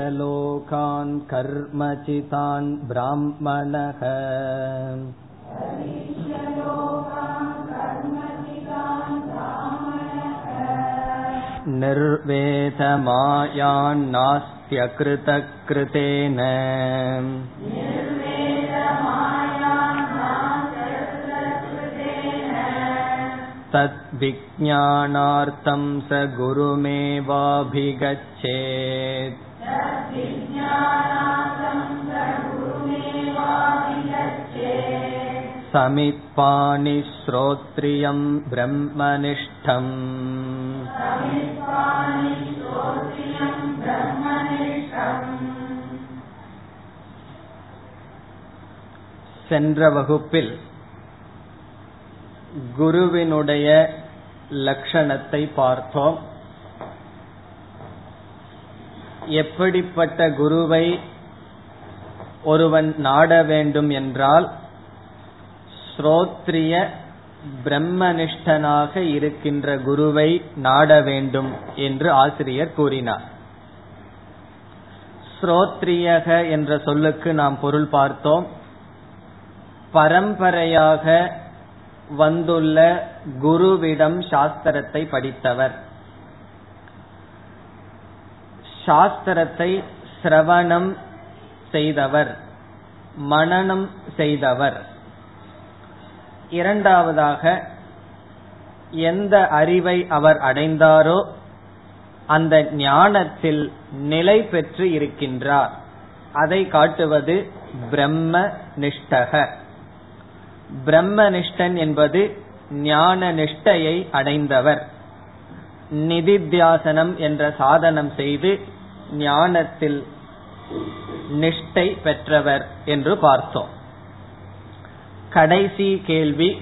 लोकान् कर्मचितान् ब्राह्मणः निर्वेदमायान्नास्त्यकृतकृतेन तद्विज्ञानार्थं स गुरुमेवाभिगच्छेत् समित्पाणिश्रोत्रियं ब्रह्मनिष्ठम् சென்ற வகுப்பில் குருவினுடைய லட்சணத்தை பார்த்தோம் எப்படிப்பட்ட குருவை ஒருவன் நாட வேண்டும் என்றால் ஸ்ரோத்ரிய பிரம்மனிஷ்டனாக இருக்கின்ற குருவை நாட வேண்டும் என்று ஆசிரியர் கூறினார். ஸ்ரோத்ரியக என்ற சொல்லுக்கு நாம் பொருள் பார்த்தோம். பரம்பரையாக வந்துள்ள குருவிடம் சாஸ்திரத்தை படித்தவர். சாஸ்திரத்தை சிரவணம் செய்தவர் மனனம் செய்தவர். இரண்டாவதாக எந்த அறிவை அவர் அடைந்தாரோ அந்த ஞானத்தில் நிலை பெற்று இருக்கின்றார். அதை காட்டுவது பிரம்ம நிஷ்டக பிரம்மனிஷ்டன் என்பது ஞான நிஷ்டையை அடைந்தவர். நிதித்தியாசனம் என்ற சாதனம் செய்து ஞானத்தில் நிஷ்டை பெற்றவர் என்று பார்த்தோம். கடைசி கேள்வி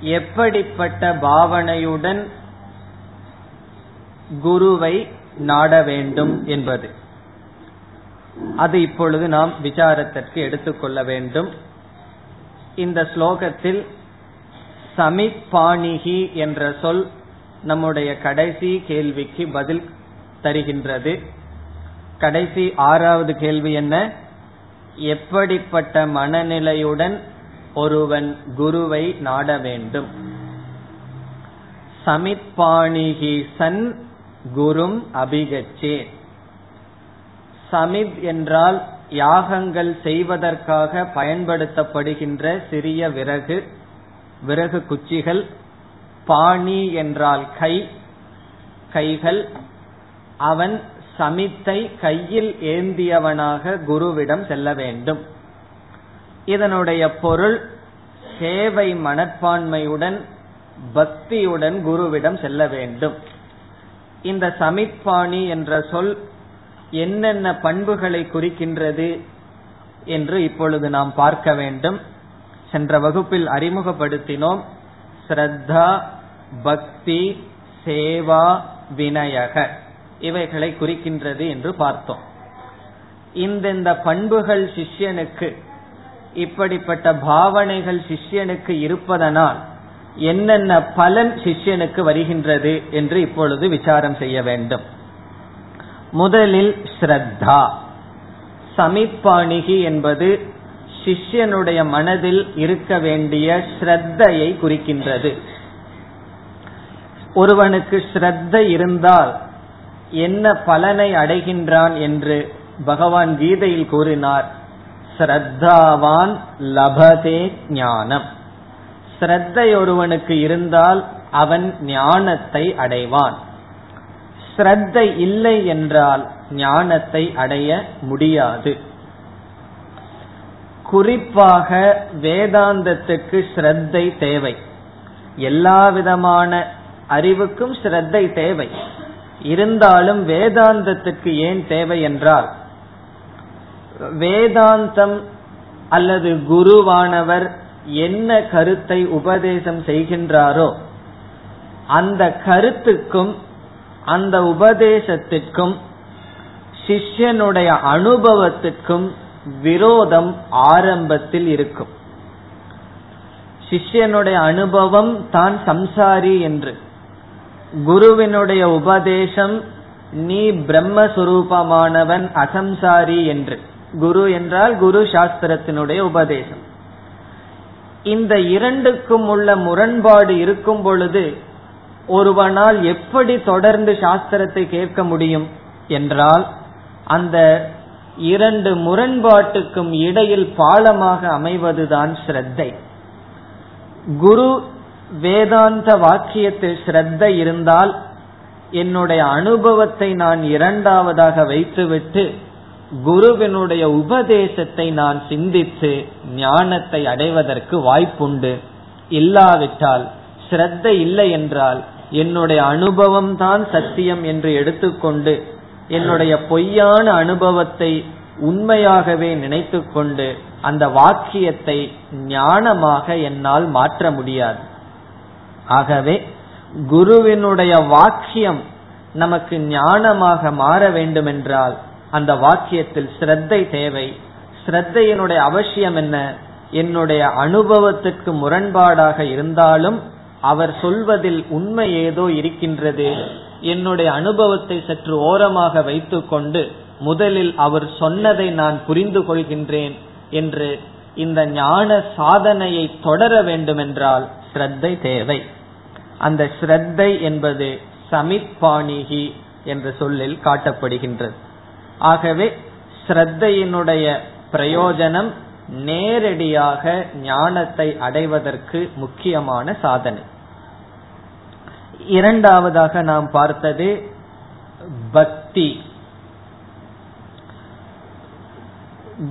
எப்படிப்பட்ட பாவனையுடன் குருவை நாட வேண்டும் என்பது. அது இப்பொழுது நாம் விசாரத்திற்கு எடுத்துக்கொள்ள வேண்டும். இந்த ஸ்லோகத்தில் சமிப்பாணிகி என்ற சொல் நம்முடைய கடைசி கேள்விக்கு பதில் தருகின்றது. கடைசி ஆறாவது கேள்வி என்ன? எப்படிப்பட்ட மனநிலையுடன் ஒருவன் குருவை நாட வேண்டும்? சமிப்பாணிகி சன் குரும் அபிகச்சே. சமித் என்றால் யாகங்கள் செய்வதற்காக பயன்படுத்தப்படுகின்ற சிறிய விறகு விறகு குச்சிகள். பாணி என்றால் கை கைகள். அவன் சமித்தை கையில் ஏந்தியவனாக குருவிடம் செல்ல வேண்டும். இதனுடைய பொருள் சேவை மனப்பான்மையுடன் பக்தியுடன் குருவிடம் செல்ல வேண்டும். இந்த சமிப்பாணி என்ற சொல் என்னென்ன பண்புகளை குறிக்கின்றது என்று இப்பொழுது நாம் பார்க்க வேண்டும். சென்ற வகுப்பில் அறிமுகப்படுத்தினோம். ஸ்ரத்தா பக்தி சேவா வினயக இவைகளை குறிக்கின்றது என்று பார்த்தோம். இந்தெந்த பண்புகள் சிஷ்யனுக்கு இப்படிப்பட்ட பாவனைகள் சிஷ்யனுக்கு இருப்பதனால் என்னென்ன பலன் சிஷ்யனுக்கு வருகின்றது என்று இப்பொழுது விசாரம் செய்ய வேண்டும். முதலில் ஸ்ரத்தா. சமிப்பாணிகி என்பது சிஷ்யனுடைய மனதில் இருக்க வேண்டிய ஸ்ரத்தையை குறிக்கின்றது. ஒருவனுக்கு ஸ்ரத்த இருந்தால் என்ன பலனை அடைகின்றான் என்று பகவான் கீதையில் கூறினார். ஸ்ரத்தாவான் லபதே ஞானம். ஸ்ரத்தை ஒருவனுக்கு இருந்தால் அவன் ஞானத்தை அடைவான். ஸ்ரத்தை இல்லை என்றால் ஞானத்தை அடைய முடியாது. குறிப்பாக வேதாந்தத்துக்கு ஸ்ரத்தை தேவை. எல்லா விதமான அறிவுக்கும் ஸ்ரத்தை தேவை. இருந்தாலும் வேதாந்தத்துக்கு ஏன் தேவை என்றால் வேதாந்தம் அல்லது குருவானவர் என்ன கருத்தை உபதேசம் செய்கின்றாரோ அந்த கருத்துக்கும் அந்த உபதேசத்திற்கும் சிஷ்யனுடைய அனுபவத்திற்கும் விரோதம் ஆரம்பத்தில் இருக்கும். சிஷ்யனுடைய அனுபவம் தான் சம்சாரி என்று. குருவினுடைய உபதேசம் நீ பிரம்மஸ்வரூபமானவன் அசம்சாரி என்று. குரு என்றால் குரு சாஸ்திரத்தினுடைய உபதேசம். இந்த இரண்டுக்கும் உள்ள முரண்பாடு இருக்கும் பொழுது ஒருவனால் எப்படி தொடர்ந்து சாஸ்திரத்தை கேட்க முடியும் என்றால் அந்த இரண்டு முரண்பாட்டுக்கும் இடையில் பாலமாக அமைவதுதான் ஸ்ரத்தை. குரு வேதாந்த வாக்கியத்தில் ஸ்ரத்த இருந்தால் என்னுடைய அனுபவத்தை நான் இரண்டாவதாக வைத்துவிட்டு குருவினுடைய உபதேசத்தை நான் சிந்தித்து ஞானத்தை அடைவதற்கு வாய்ப்புண்டு. இல்லாவிட்டால் ஸ்ரத்த இல்லை என்றால் என்னுடைய அனுபவம் தான் சத்தியம் என்று எடுத்துக்கொண்டு என்னுடைய பொய்யான அனுபவத்தை உண்மையாகவே நினைத்துக்கொண்டு அந்த வாக்கியத்தை ஞானமாக என்னால் மாற்ற முடியாது. ஆகவே குருவினுடைய வாக்கியம் நமக்கு ஞானமாக மாற வேண்டுமென்றால் அந்த வாக்கியத்தில் ஸ்ரத்தை தேவை. ஸ்ரத்தையினுடைய அவசியம் என்ன? என்னுடைய அனுபவத்துக்கு முரண்பாடாக இருந்தாலும் அவர் சொல்வதில் உண்மை ஏதோ இருக்கின்றது. என்னுடைய அனுபவத்தை சற்று ஓரமாக வைத்துக்கொண்டு முதலில் அவர் சொன்னதை நான் புரிந்து கொள்கின்றேன் என்று இந்த ஞான சாதனையை தொடர வேண்டுமென்றால் ஸ்ரத்தை தேவை. அந்த ஸ்ரத்தை என்பது சமிப்பாணிகி என்ற சொல்லில் காட்டப்படுகின்றது. ஆகவே ஸ்ரத்தையினுடைய பிரயோஜனம் நேரடியாக ஞானத்தை அடைவதற்கு முக்கியமான சாதனை. இரண்டாவதாக நாம் பார்த்தது பக்தி.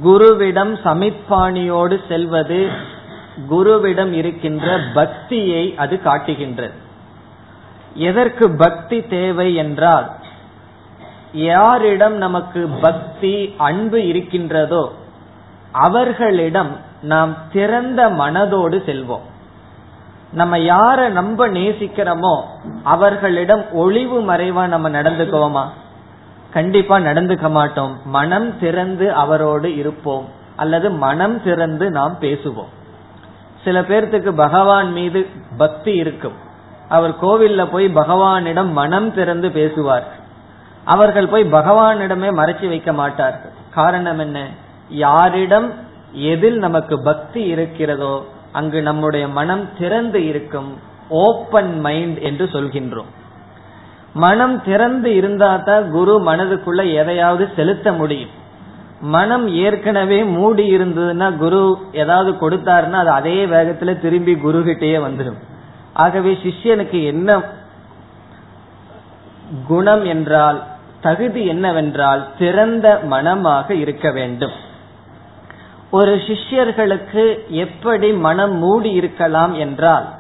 குருவிடம் சமிப்பாணியோடு செல்வது குருவிடம் இருக்கின்ற பக்தியை அது காட்டுகின்றது. எதற்கு பக்தி தேவை என்றால் யாரிடம் நமக்கு பக்தி அன்பு இருக்கின்றதோ அவர்களிடம் நாம் திறந்த மனதோடு செல்வோம். நம்ம யார நம்ப நேசிக்கிறோமோ அவர்களிடம் ஒளிவு மறைவா நம்ம நடந்துக்குவோமா? கண்டிப்பா நடந்துக்க மாட்டோம். மனம் திறந்து அவரோடு இருப்போம். அல்லது மனம் திறந்து நாம் பேசுவோம். சில பேர்த்துக்கு பகவான் மீது பக்தி இருக்கும். அவர் கோவில்ல போய் பகவானிடம் மனம் திறந்து பேசுவார். அவர்கள் போய் பகவானிடமே மறைச்சு வைக்க மாட்டார்கள். காரணம் என்ன? யாரிடம் எதில் நமக்கு பக்தி இருக்கிறதோ அங்கு நம்முடைய மனம் திறந்து இருக்கும் ஓப்பன் மைண்ட் என்று சொல்கின்றோம். மனம் திறந்து இருந்தா தான் குரு மனதுக்குள்ள எதையாவது செலுத்த முடியும். மனம் ஏற்கனவே மூடி இருந்ததுன்னா குரு ஏதாவது கொடுத்தாருன்னா அது அதே வேகத்துல திரும்பி குரு கிட்டேயே வந்துடும் ஆகவே சிஷ்யனுக்கு என்ன குணம் என்றால் தகுதி என்னவென்றால் திறந்த மனமாக இருக்க வேண்டும். ஒரு சிஷ்யர்களுக்கு எப்படி மனம் மூடி இருக்கலாம் என்றால்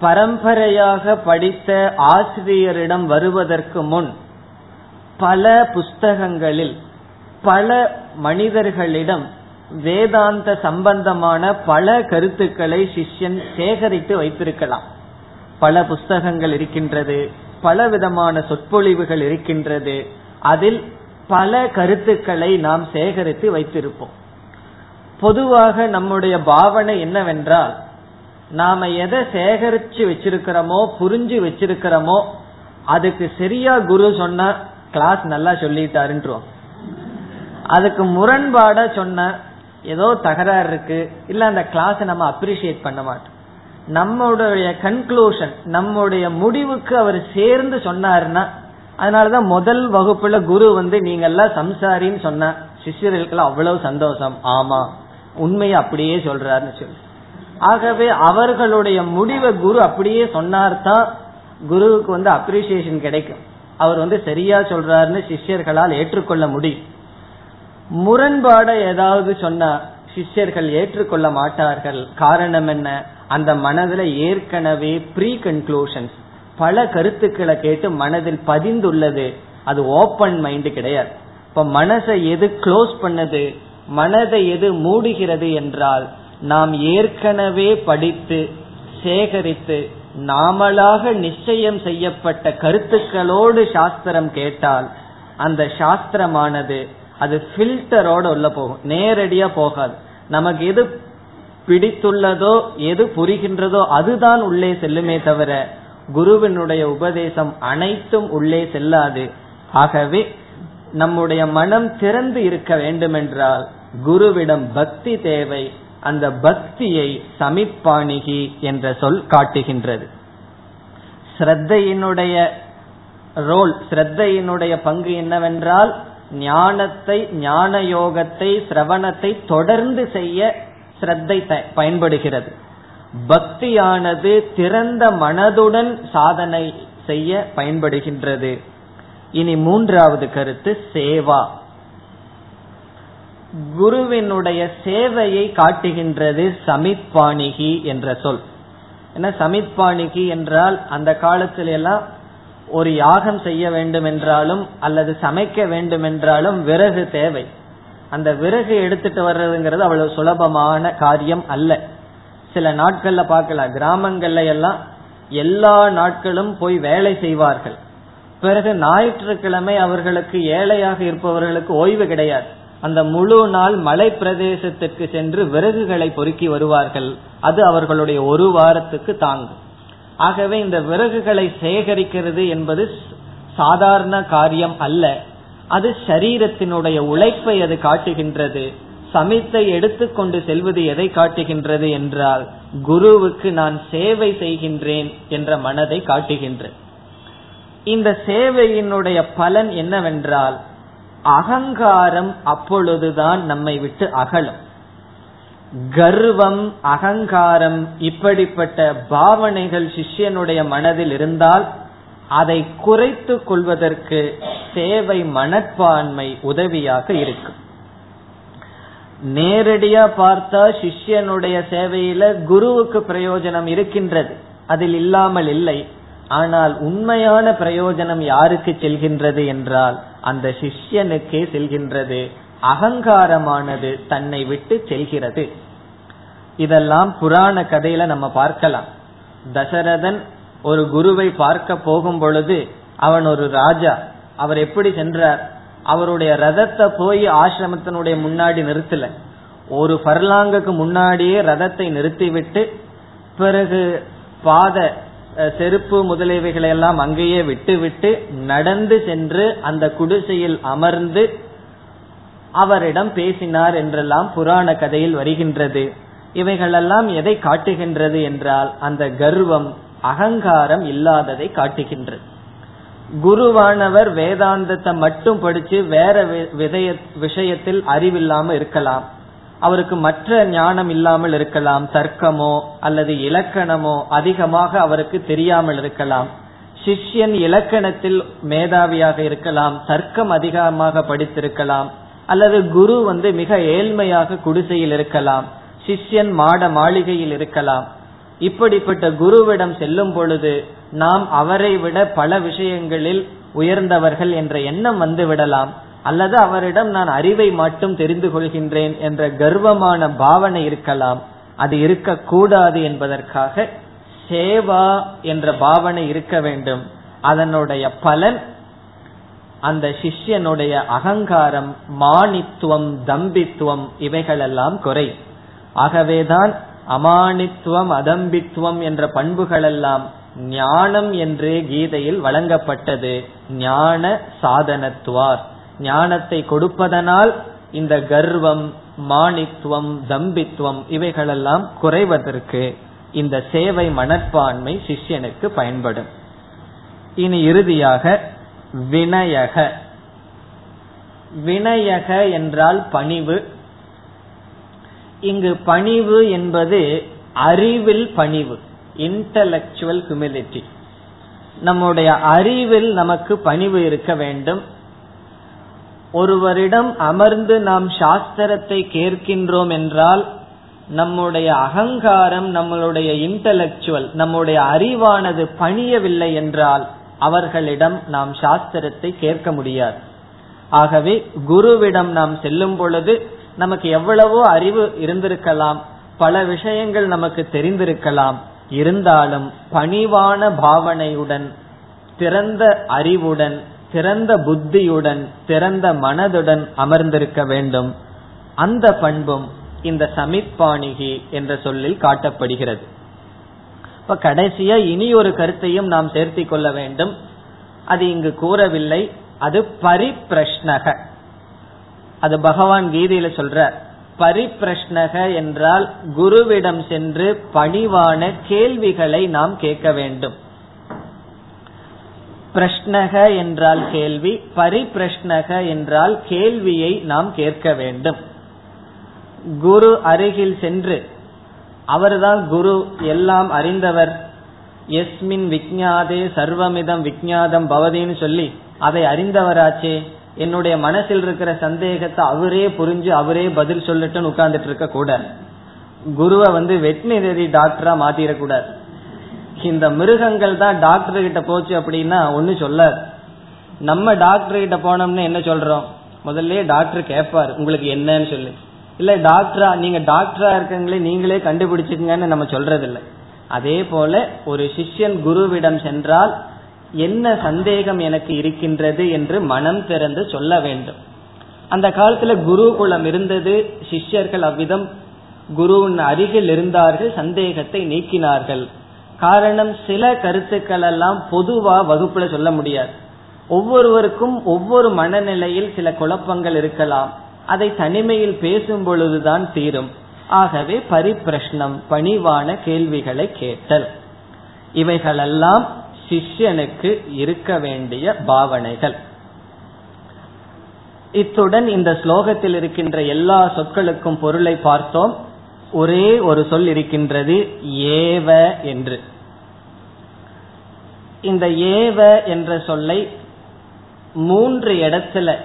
பரம்பரையாக படித்த ஆசிரியரிடம் வருவதற்கு முன் பல புஸ்தகங்களில் பல மனிதர்களிடம் வேதாந்த சம்பந்தமான பல கருத்துக்களை சிஷ்யன் சேகரித்து வைத்திருக்கலாம். பல புஸ்தகங்கள் இருக்கின்றது பல விதமான சொற்பொழிவுகள் இருக்கின்றது அதில் பல கருத்துக்களை நாம் சேகரித்து வைத்திருப்போம். பொதுவாக நம்முடைய பாவனை என்னவென்றால் நாம எதை சேகரிச்சு வச்சிருக்கிறோமோ புரிஞ்சு வச்சிருக்கிறோமோ அதுக்கு சரியா குரு சொன்ன கிளாஸ் நல்லா சொல்லிட்டாருன்றோம் அதுக்கு முரண்பாட சொன்ன ஏதோ தகராறு இருக்கு. இல்ல அந்த கிளாஸ் நம்ம அப்ரிசியேட் பண்ண மாட்டோம். நம்மளுடைய கன்க்ளூஷன் நம்முடைய முடிவுக்கு அவர் சேர்ந்து சொன்னாருன்னா அதனாலதான் முதல் வகுப்புல குரு வந்து நீங்க எல்லாம் சம்சாரின்னு சொன்ன சிஷ்யர்களுக்கெல்லாம் அவ்வளவு சந்தோஷம். ஆமா உண்மையை அப்படியே சொல்றாருன்னு சொல்லி. ஆகவே அவர்களுடைய முடிவை குரு அப்படியே சொன்னார்தான் குருவுக்கு வந்து அப்ரிசியேஷன் கிடைக்கும். அவர் வந்து சரியா சொல்றாருன்னு சிஷ்யர்களால் ஏற்றுக்கொள்ள முடியும். முரண்பாட ஏதாவது சொன்னா சிஷ்யர்கள் ஏற்றுக்கொள்ள மாட்டார்கள். காரணம் என்ன? அந்த மனதில் ஏற்கனவே ப்ரீ கன்க்ளூஷன்ஸ் பல கருத்துக்களை கேட்டு மனதில் பதிந்துள்ளது. அது ஓப்பன் மைண்ட் கிடையாது. இப்ப மனசை எது க்ளோஸ் பண்ணது? மனதை எது மூடுகிறது என்றால் நாம் ஏற்கனவே படித்து சேகரித்து நாமளாக நிச்சயம் செய்யப்பட்ட கருத்துக்களோடு சாஸ்திரம் கேட்டால் அந்த சாஸ்திரமானது அது பில்டரோட உள்ள போகும். நேரடியா போகாது. நமக்கு எது பிடித்துள்ளதோ எது புரிகின்றதோ அதுதான் உள்ளே செல்லுமே தவிர குருவினுடைய உபதேசம் அனைத்தும் உள்ளே செல்லாது. ஆகவே நம்முடைய மனம் திறந்து இருக்க வேண்டுமென்றால் குருவிடம் பக்தி தேவை அந்த பக்தியை சமிப்பாணிகி என்ற சொல் காட்டுகின்றது. ஸ்ரத்தையினுடைய ரோல் ஸ்ரத்தையினுடைய பங்கு என்னவென்றால் ஞானத்தை ஞான யோகத்தை சிரவணத்தை தொடர்ந்து செய்ய ஸ்ரத்தை பயன்படுகிறது. பக்தியானது திறந்த மனதுடன் சாதனை செய்ய பயன்படுகின்றது. இனி மூன்றாவது கருத்து சேவா. குருவினுடைய சேவையை காட்டுகின்றது சமித்பாணிகி என்ற சொல். என்ன சமித்பாணிகி என்றால் அந்த காலத்தில் எல்லாம் ஒரு யாகம் செய்ய வேண்டும் என்றாலும் அல்லது சமைக்க வேண்டும் என்றாலும் விறகு தேவை. அந்த விறகு எடுத்துட்டு வர்றதுங்கிறது அவ்வளவு சுலபமான காரியம் அல்ல. சில நாட்கள்ல பார்க்கலாம். கிராமங்கள்ல எல்லாம் எல்லா நாட்களும் போய் வேலை செய்வார்கள். பிறகு ஞாயிற்றுக்கிழமை அவர்களுக்கு ஏழையாக இருப்பவர்களுக்கு ஓய்வு கிடையாது. அந்த முழு நாள் மலை பிரதேசத்திற்கு சென்று விறகுகளை பொறுக்கி வருவார்கள். அது அவர்களுடைய ஒரு வாரத்துக்கு தாங்கும். ஆகவே இந்த விறகுகளை சேகரிக்கிறது என்பது சாதாரண காரியம் அல்ல. அது சரீரத்தினுடைய உழைப்பை அது காட்டுகின்றது. சமித்தை எடுத்துக்கொண்டு செல்வது எதை காட்டுகின்றது என்றால் குருவுக்கு நான் சேவை செய்கின்றேன் என்ற மனதை காட்டுகின்ற. இந்த சேவையினுடைய பலன் என்னவென்றால் அகங்காரம் அப்பொழுதுதான் நம்மை விட்டு அகலும். கர்வம் அகங்காரம் இப்படிப்பட்ட பாவனைகள் சிஷ்யனுடைய மனதில் இருந்தால் அதை குறைத்து கொள்வதற்கு சேவை மனப்பான்மை உதவியாக இருக்கும். நேரடியா பார்த்தா சிஷ்யனுடைய சேவையில குருவுக்கு பிரயோஜனம் இருக்கின்றது. அதில் இல்லாமல் இல்லை. ஆனால் உண்மையான பிரயோஜனம் யாருக்கு செல்கின்றது என்றால் அந்த சிஷ்யனுக்கே செல்கின்றது. அகங்காரமானது தன்னை விட்டு செல்கிறது. இதெல்லாம் புராண கதையில நம்ம பார்க்கலாம். தசரதன் ஒரு குருவை பார்க்க போகும் பொழுது அவன் ஒரு ராஜா. அவர் எப்படி சென்றார்? அவருடைய ரதத்தை போய் ஆசிரமத்தினுடைய முன்னாடி நிறுத்தல. ஒரு பர்லாங்குக்கு முன்னாடியே ரதத்தை நிறுத்திவிட்டு பிறகு பாத செருப்பு முதலியவைகளை எல்லாம் அங்கேயே விட்டுவிட்டு நடந்து சென்று அந்த குடிசையில் அமர்ந்து அவரிடம் பேசினார் என்றெல்லாம் புராண கதையில் வருகின்றது. இவைகளெல்லாம் எதை காட்டுகின்றது என்றால் அந்த கர்வம் அகங்காரம் இல்லாததை காட்டுகின்றது குருவானவர் வேதாந்தத்தை மட்டும் படிச்சு வேற விஷயத்தில் அறிவில்லாம இருக்கலாம். அவருக்கு மற்ற ஞானம் இல்லாமல் இருக்கலாம் தர்க்கமோ அல்லது இலக்கணமோ அதிகமாக அவருக்கு தெரியாமல் இருக்கலாம். சிஷ்யன் இலக்கணத்தில் மேதாவியாக இருக்கலாம் தர்க்கம் அதிகமாக படித்திருக்கலாம் அல்லது குரு வந்து மிக ஏழ்மையாக குடிசையில் இருக்கலாம் சிஷ்யன் மாட மாளிகையில் இருக்கலாம். இப்படிப்பட்ட குருவிடம் செல்லும் பொழுது நாம் அவரை விட பல விஷயங்களில் உயர்ந்தவர்கள் என்ற எண்ணம் வந்து விடலாம். அல்லது அவரிடம் நான் அறிவை மட்டும் தெரிந்து கொள்கின்றேன் என்ற கர்வமான பாவனை இருக்கலாம். அது இருக்கக்கூடாது என்பதற்காக சேவா என்ற பாவனை இருக்க வேண்டும். அதனுடைய பலன் அந்த சிஷ்யனுடைய அகங்காரம் மானித்துவம் தம்பித்துவம் இவைகளெல்லாம் குறை ஆகவேதான் அமானித்துவம் அதம்பித்துவம் என்ற பண்புகளெல்லாம் ஞானம் என்றே கீதையில் வழங்கப்பட்டது. ஞான சாதனத்துவார். ஞானத்தை கொடுப்பதனால் இந்த கர்வம் மானித்துவம் தம்பித்துவம் இவைகளெல்லாம் குறைவதற்கு இந்த சேவை மனப்பான்மை சிஷ்யனுக்கு பயன்படும். இனி இறுதியாக வினயக வினயக என்றால் பணிவு. இங்கு பணிவு என்பது அறிவில் பணிவு இன்டலக்சுவல் ஹியூமிலிட்டி நம்முடைய அறிவில் நமக்கு பணிவு இருக்க வேண்டும். ஒருவரிடம் அமர்ந்து நாம் சாஸ்திரத்தை கேட்கின்றோம் என்றால் நம்முடைய அகங்காரம் நம்மளுடைய இன்டலக்சுவல் நம்முடைய அறிவானது பணியவில்லை என்றால் அவர்களிடம் நாம் சாஸ்திரத்தை கேட்க முடியாது. ஆகவே குருவிடம் நாம் செல்லும் பொழுது நமக்கு எவ்வளவோ அறிவு இருந்திருக்கலாம் பல விஷயங்கள் நமக்கு தெரிந்திருக்கலாம். இருந்தாலும் பணிவான பாவனையுடன் திறந்த அறிவுடன் திறந்த புத்தியுடன் திறந்த மனதுடன் அமர்ந்திருக்க வேண்டும். அந்த பண்பும் இந்த சமிப்பாணிகி என்ற சொல்லில் காட்டப்படுகிறது. இப்ப கடைசியா இனி ஒரு கருத்தையும் நாம் சேர்த்தி கொள்ள வேண்டும். அது இங்கு கூறவில்லை. அது பரிப்பிரஷ்னக. அது பகவான் கீதையில சொல்ற பரிப்பிரஷ்னக என்றால் குருவிடம் சென்று பணிவான கேள்விகளை நாம் கேட்க வேண்டும். பிரஷ்னக என்றால் கேள்வி பரிப்பிரஷ்னக என்றால் கேள்வியை நாம் கேட்க வேண்டும். குரு அருகில் சென்று அவர்தான் குரு எல்லாம் அறிந்தவர். எஸ்மின் விக்ஞாதே சர்வமிதம் விக்ஞாதம் பவதின்னு சொல்லி அதை அறிந்தவராச்சே. என்னுடைய மனசில் இருக்கிற சந்தேகத்தை அவரே புரிஞ்சு அவரே பதில் சொல்லட்டுன்னு உட்கார்ந்துட்டு இருக்க கூடாது குருவை வந்து வெட்டினரி டாக்டரா மாத்திரக்கூடாது. இந்த மிருகங்கள் தான் டாக்டர் கிட்ட போச்சு அப்படின்னா ஒன்னு சொல்லாது நம்ம டாக்டர் கிட்ட போனோம்னு என்ன சொல்றோம்? முதல்ல டாக்டர் கேட்பாரு உங்களுக்கு என்னன்னு சொல்லி. இல்ல டாக்டரா நீங்க டாக்டரா இருக்கீங்களே நீங்களே கண்டுபிடிச்சுக்கங்கன்னு நம்ம சொல்றது இல்லை அதே போல ஒரு சிஷ்யன் குருவிடம் சென்றால் என்ன சந்தேகம் எனக்கு இருக்கின்றது என்று மனம் திறந்து சொல்ல வேண்டும். அந்த காலத்துல குருகுலம் இருந்தது. சிஷ்யர்கள் அவ்விதம் குருவின் அருகில் இருந்தார்கள் சந்தேகத்தை நீக்கினார்கள். காரணம் சில கருத்துக்கள் எல்லாம் பொதுவா வகுப்புல சொல்ல முடியாது. ஒவ்வொருவருக்கும் ஒவ்வொரு மனநிலையில் சில குழப்பங்கள் இருக்கலாம். அதை தனிமையில் பேசும் பொழுதுதான் தீரும். ஆகவே பரிப்பிரஷ்னம் பணிவான கேள்விகளை கேட்டல். இவைகளெல்லாம் சிஷ்யனுக்கு இருக்க வேண்டிய பாவனைகள். இத்துடன் இந்த ஸ்லோகத்தில் இருக்கின்ற எல்லா சொற்களுக்கும் பொருளை பார்த்தோம். ஒரே ஒரு சொல் இருக்கின்றது ஏவ என்று. இந்த ஏவ என்ற சொல்லை மூன்று இடத்துல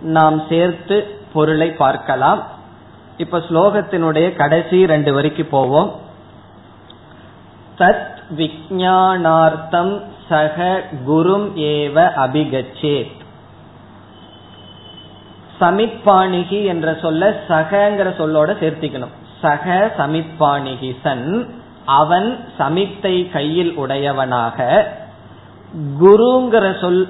நாம் சேர்த்து பொருளை பார்க்கலாம். இப்ப ஸ்லோகத்தினுடைய கடைசி ரெண்டு வரைக்கு போவோம். தத் விஜானார்த்தம் சக குரும் ஏவ அபிகச்சேத். சமிப்பாணிகி என்ற சொல்ல சகங்கிற சொல்லோட சேர்த்திக்கணும். சக சமிப்பாணிகி சன் அவன் சமித்தை கையில் உடையவனாக குருங்கிற சொல்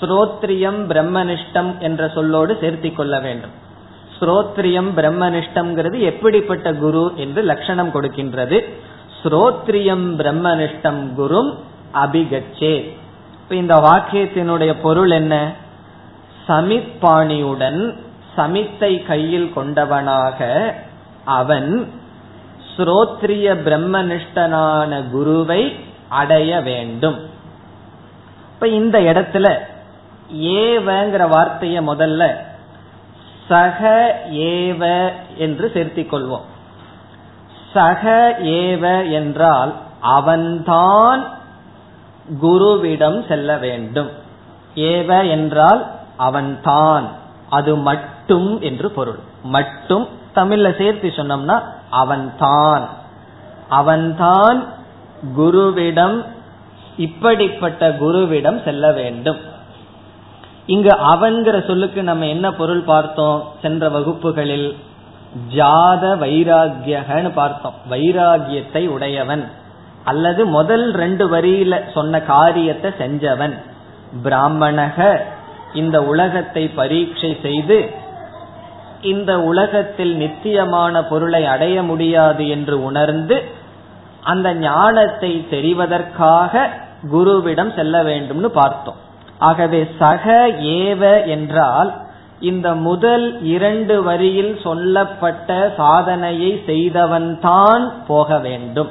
ஸ்ரோத்ரியம் பிரம்மனிஷ்டம் என்ற சொல்லோடு சேர்த்திக் கொள்ள வேண்டும். ஸ்ரோத்ரியம் பிரம்மனிஷ்டம்ங்கிறது எப்படிப்பட்ட குரு என்று லட்சணம் கொடுக்கின்றது. ஸ்ரோத்ரியம் பிரம்மனிஷ்டம் குரும் அபிகச்சே. இந்த வாக்கியத்தினுடைய பொருள் என்ன? சமிப்பாணியுடன் சமித்தை கையில் கொண்டவனாக அவன் ஸ்ரோத்ரிய பிரம்மனிஷ்டனான குருவை அடைய வேண்டும். இப்ப இந்த இடத்துல ஏவங்கிற வார்த்தைய முதல்ல சக ஏவ என்று சேர்த்திக் கொள்வோம் சக ஏவ என்றால் அவன்தான் குருவிடம் செல்ல வேண்டும். ஏவ என்றால் அவன்தான். அது மட்டும் என்று பொருள். மட்டும் தமிழ்ல சேர்த்து சொன்னோம்னா அவன்தான். அவன்தான் குருவிடம் இப்படிப்பட்ட குருவிடம் செல்ல வேண்டும். இங்கு அவன்கிற சொல்லுக்கு நம்ம என்ன பொருள் பார்த்தோம்? சென்ற வகுப்புகளில் ஜாத வைராகியகன்னு பார்த்தோம். வைராகியத்தை உடையவன். அல்லது முதல் ரெண்டு வரியில சொன்ன காரியத்தை செஞ்சவன். பிராமணக இந்த உலகத்தை பரீட்சை செய்து இந்த உலகத்தில் நித்தியமான பொருளை அடைய முடியாது என்று உணர்ந்து அந்த ஞானத்தை தெரிவதற்காக குருவிடம் செல்ல வேண்டும்னு பார்த்தோம். ஆகவே சக ஏவ என்றால் இந்த முதல் இரண்டு வரியில் சொல்லப்பட்ட சாதனையை செய்தவன்தான் போக வேண்டும்.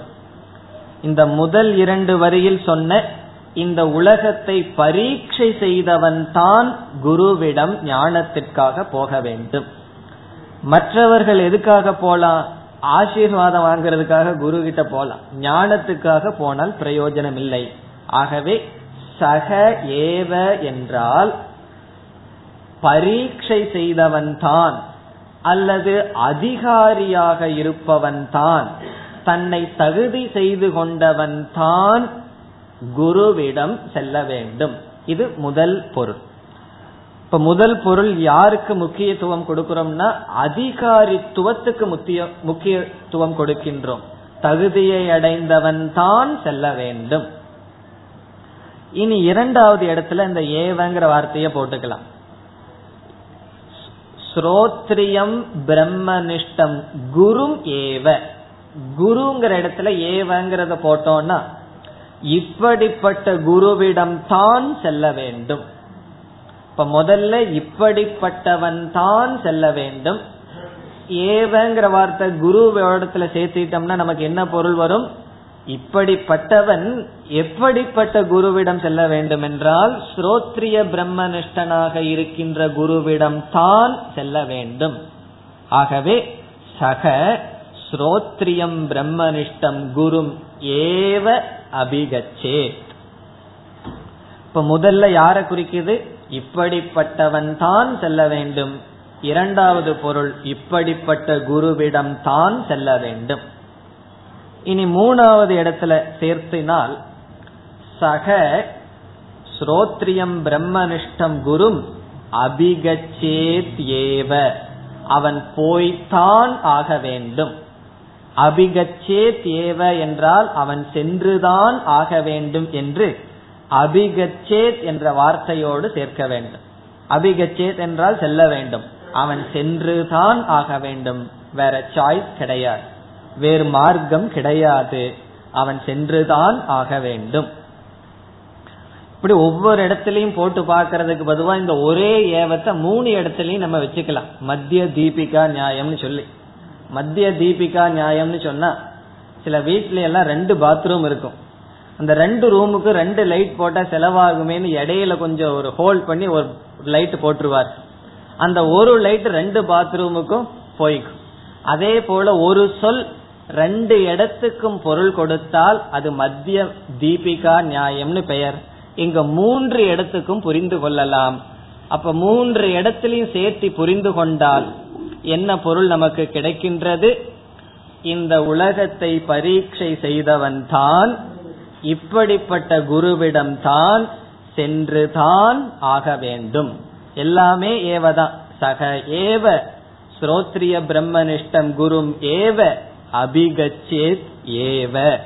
இந்த முதல் இரண்டு வரியில் சொன்ன இந்த உலகத்தை பரீட்சை செய்தவன்தான் குருவிடம் ஞானத்திற்காக போக வேண்டும். மற்றவர்கள் எதுக்காக போலாம்? ஆசீர்வாதம் வாங்குறதுக்காக குரு கிட்ட போலாம். ஞானத்துக்காக போனால் பிரயோஜனம் இல்லை ஆகவே சக ஏவ என்றால் பரீட்சை செய்தவன்தான் அல்லது அதிகாரியாக இருப்பவன்தான் தன்னை தகுதி செய்து கொண்டவன்தான் குருவிடம் செல்ல வேண்டும். இது முதல் பொருள். இப்ப முதல் பொருள் யாருக்கு முக்கியத்துவம் கொடுக்கிறோம்னா அதிகாரித்துவத்துக்கு முக்கியத்துவம் கொடுக்கின்றோம். தகுதியை அடைந்தவன் தான் செல்ல வேண்டும். இனி இரண்டாவது இடத்துல இந்த ஏவங்கிற வார்த்தையை போட்டுக்கலாம். ஸ்ரோத்ரியம் பிரம்மனிஷ்டம் குரும் ஏவ. குருங்கிற இடத்துல ஏவங்கிறத போட்டோம்னா இப்படிப்பட்ட குருவிடம் தான் செல்ல வேண்டும். இப்ப முதல்ல இப்படிப்பட்டவன் தான் செல்ல வேண்டும். ஏவங்கிற வார்த்தை குரு இடத்துல சேர்த்திட்டோம்னா நமக்கு என்ன பொருள் வரும்? இப்படிப்பட்டவன் எப்படிப்பட்ட குருவிடம் செல்ல வேண்டும் என்றால் ஸ்ரோத்ரிய பிரம்மனிஷ்டனாக இருக்கின்ற குருவிடம் தான் செல்ல வேண்டும். ஆகவே சக ஸ்ரோத்ரியம் பிரம்மனிஷ்டம் குரும் ஏவ அபிகச்சே இப்ப முதல்ல யார குறிக்குது? இப்படிப்பட்டவன் தான் செல்ல வேண்டும். இரண்டாவது பொருள் இப்படிப்பட்ட குருவிடம் தான் செல்ல வேண்டும். இனி மூணாவது இடத்துல சேர்த்தினால் சக ஸ்ரோத்ரியம் பிரம்மனிஷ்டம் குரும் அபிகச்சேத் ஏவ. அவன் போய்த்தான் ஆக வேண்டும். அபிகச்சேத் ஏவ என்றால் அவன் சென்றுதான் ஆக வேண்டும் என்று அபிகச்சேத் என்ற வார்த்தையோடு சேர்க்க வேண்டும். அபிகச்சேத் என்றால் செல்ல வேண்டும். அவன் சென்றுதான் ஆக வேண்டும். வேற சாய்ஸ் கிடையாது. வேறு மார்க்கம் கிடையாது. அவன் சென்றுதான் ஆக வேண்டும். இப்படி ஒவ்வொரு இடத்துலயும் போட்டு பாக்கிறதுக்கு பதுவா இந்த ஒரே ஏவத்தை மூணு இடத்துலயும் நம்ம வச்சுக்கலாம். மத்திய தீபிகா நியாயம்னு சொல்லி. மத்திய தீபிகா நியாயம்னு சொன்னா சில வீட்ல எல்லாம் ரெண்டு பாத்ரூம் இருக்கும். அந்த ரெண்டு ரூமுக்கு ரெண்டு லைட் போட்டா செலவாகுமேன்னு இடையில கொஞ்சம் ஒரு ஹோல்ட் பண்ணி ஒரு லைட் போட்டுருவார். அந்த ஒரு லைட் ரெண்டு பாத்ரூமுக்கும் போய்க்கும். அதே போல ஒரு சொல் ரெண்டு இடத்துக்கும் பொருள் கொடுத்தால் அது மத்திய தீபிகா நியாயம்னு பெயர். இங்க மூன்று இடத்துக்கும் புரிந்து கொள்ளலாம். அப்ப மூன்று இடத்திலையும் சேர்த்து புரிந்து கொண்டால் என்ன பொருள் நமக்கு கிடைக்கின்றது? இந்த உலகத்தை பரீட்சை செய்தவன் தான் இப்படிப்பட்ட குருவிடம் தான் சென்று தான் ஆக வேண்டும். எல்லாமே ஏவதான் சக ஏவ ஸ்ரோத்ரிய பிரம்மனிஷ்டம் குரும் ஏவ அபிகச்சேத் ஏவ.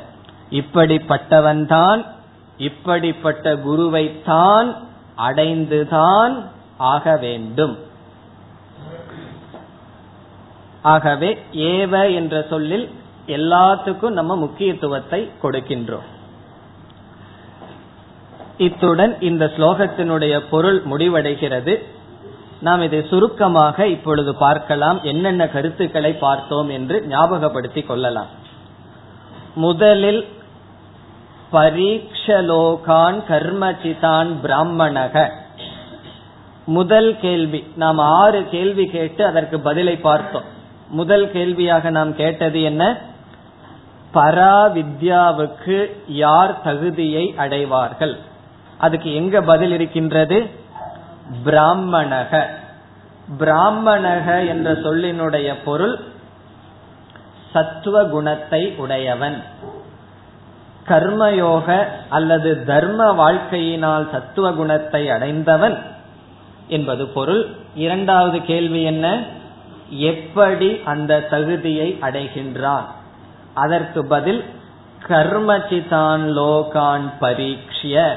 இப்படிப்பட்டவன்தான் இப்படிப்பட்ட குருவைத்தான் அடைந்துதான் ஆக வேண்டும். ஆகவே ஏவ என்ற சொல்லில் எல்லாத்துக்கும் நம்ம முக்கியத்துவத்தை கொடுக்கின்றோம். இத்துடன் இந்த ஸ்லோகத்தினுடைய பொருள் முடிவடைகிறது. நாம் இதை சுருக்கமாக இப்பொழுது பார்க்கலாம். என்னென்ன கருத்துக்களை பார்த்தோம் என்று ஞாபகப்படுத்திக் கொள்ளலாம். முதலில் பரீட்சலோகான் கர்மசிதான் பிராமணக. முதல் கேள்வி நாம் ஆறு கேள்வி கேட்டு அதற்கு பதிலை பார்த்தோம். முதல் கேள்வியாக நாம் கேட்டது என்ன? பராவித்யாவுக்கு யார் தகுதியை அடைவார்கள்? அதுக்கு எங்க பதில் இருக்கின்றது? பிராமணக. பிராமணக என்ற சொல்லினுடைய பொருள் சத்துவ குணத்தை உடையவன். கர்மயோக அல்லது தர்ம வாழ்க்கையினால் சத்துவ குணத்தை அடைந்தவன் என்பது பொருள். இரண்டாவது கேள்வி என்ன? எப்படி அந்த தகுதியை அடைகின்றான்? அதற்கு பதில் கர்மச்சிதான் லோகான் பரீட்சிய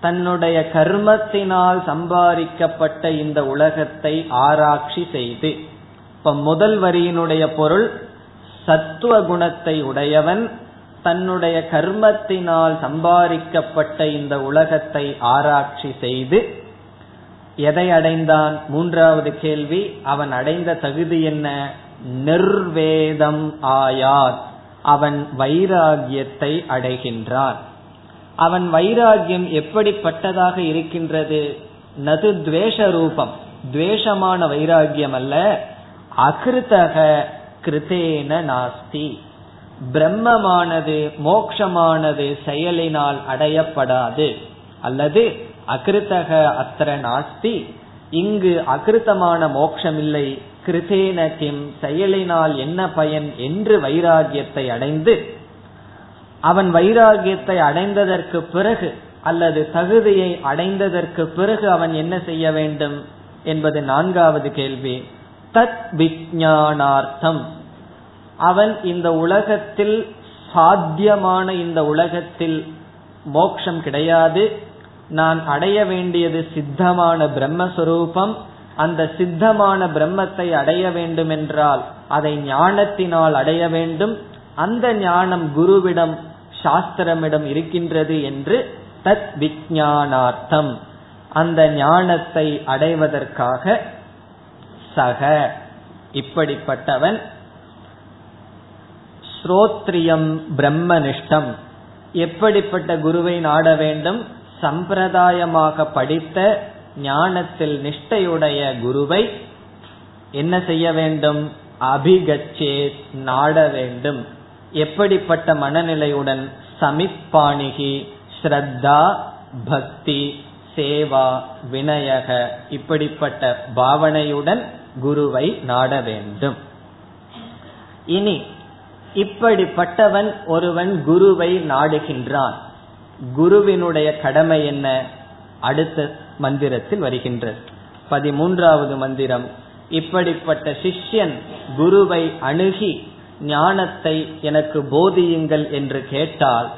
தன்னுடைய கர்மத்தினால் சம்பாதிக்கப்பட்ட இந்த உலகத்தை ஆராய்ச்சி செய்து இப்ப முதல் வரியினுடைய பொருள் சத்துவ குணத்தை உடையவன் தன்னுடைய கர்மத்தினால் சம்பாதிக்கப்பட்ட இந்த உலகத்தை ஆராய்ச்சி செய்து எதை அடைந்தான்? மூன்றாவது கேள்வி அவன் அடைந்த தகுதி என்ன? நிர்வேதம் ஆயார் அவன் வைராகியத்தை அடைகின்றான். அவன் வைராகியம் எப்படிப்பட்டதாக இருக்கின்றது? நது துவேஷ ரூபம் துவேஷமான வைராகியம் அல்ல. அகிருத்தக கிருத்தேன நாஸ்தி. பிரம்மமானது மோக்ஷமானது செயலினால் அடையப்படாது. அல்லது அகிருத்தக அத்திர நாஸ்தி. இங்கு அகிருத்தமான மோக்ஷம் இல்லை கிருத்தேன கிம் செயலினால் என்ன பயன் என்று வைராகியத்தை அடைந்து அவன் வைராகியத்தை அடைந்ததற்கு பிறகு அல்லது தகுதியை அடைந்ததற்கு பிறகு அவன் என்ன செய்ய வேண்டும் என்பது நான்காவது கேள்வி. தத் விஜானார்த்தம் அவன் இந்த உலகத்தில் சாத்தியமான இந்த உலகத்தில் மோக்ஷம் கிடையாது. நான் அடைய வேண்டியது சித்தமான பிரம்மஸ்வரூபம். அந்த சித்தமான பிரம்மத்தை அடைய வேண்டும் என்றால் அதை ஞானத்தினால் அடைய வேண்டும். அந்த ஞானம் குருவிடம் சாஸ்திரமிடம் இருக்கின்றது என்று தத் விஜயானார்த்தம் அந்த ஞானத்தை அடைவதற்காக சக இப்படிப்பட்டவன் ஸ்ரோத்ரியம் பிரம்மனிஷ்டம். எப்படிப்பட்ட குருவை நாட வேண்டும்? சம்பிரதாயமாக படித்த ஞானத்தில் நிஷ்டையுடைய குருவை என்ன செய்ய வேண்டும்? அபிகச்சே நாட வேண்டும். எப்படிப்பட்ட மனநிலையுடன் சமிப்பாணிகி ஸ்ரத்தா பக்தி சேவா வினயக இப்படிப்பட்ட பாவனையுடன் குருவை நாட வேண்டும். இனி இப்படிப்பட்டவன் ஒருவன் குருவை நாடுகின்றான். குருவினுடைய கடமை என்ன? அடுத்த மந்திரத்தில் வருகின்றது. பதிமூன்றாவது மந்திரம் இப்படிப்பட்ட சிஷ்யன் குருவை அணுகி ஞானத்தை எனக்கு போதியுங்கள் என்று கேட்டால்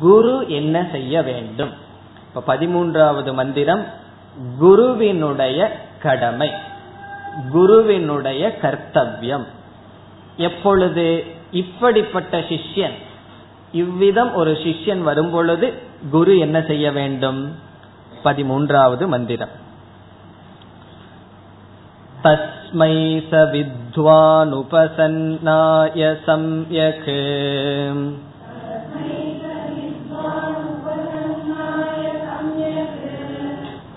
குரு என்ன செய்ய வேண்டும்? இப்ப பதிமூன்றாவது மந்திரம் குருவினுடைய கடமை குருவினுடைய கர்த்தவியம். எப்பொழுது? இப்படிப்பட்ட சிஷ்யன் இவ்விதம் ஒரு சிஷ்யன் வரும்பொழுது குரு என்ன செய்ய வேண்டும்? பதிமூன்றாவது மந்திரம். तस्मै स विद्वानुपसन्नाय सम्यक्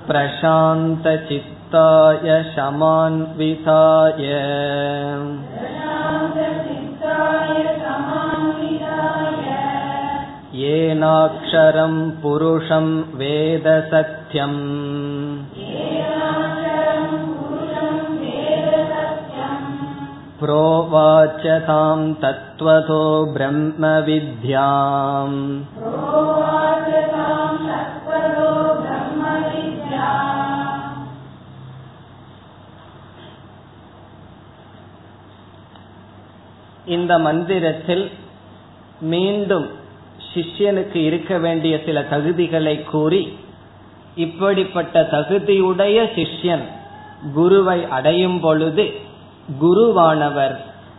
प्रशान्तचित्ताय शमान्विताय येनाक्षरं पुरुषं वेद सत्यम् प्रोवाच तां तत्त्वतो ब्रह्मविद्याम् இந்த மந்திரத்தில் மீண்டும் சிஷ்யனுக்கு இருக்க வேண்டிய சில தகுதிகளை கூறி இப்படிப்பட்ட தகுதியுடைய சிஷ்யன் குருவை அடையும் பொழுது குருவானவர்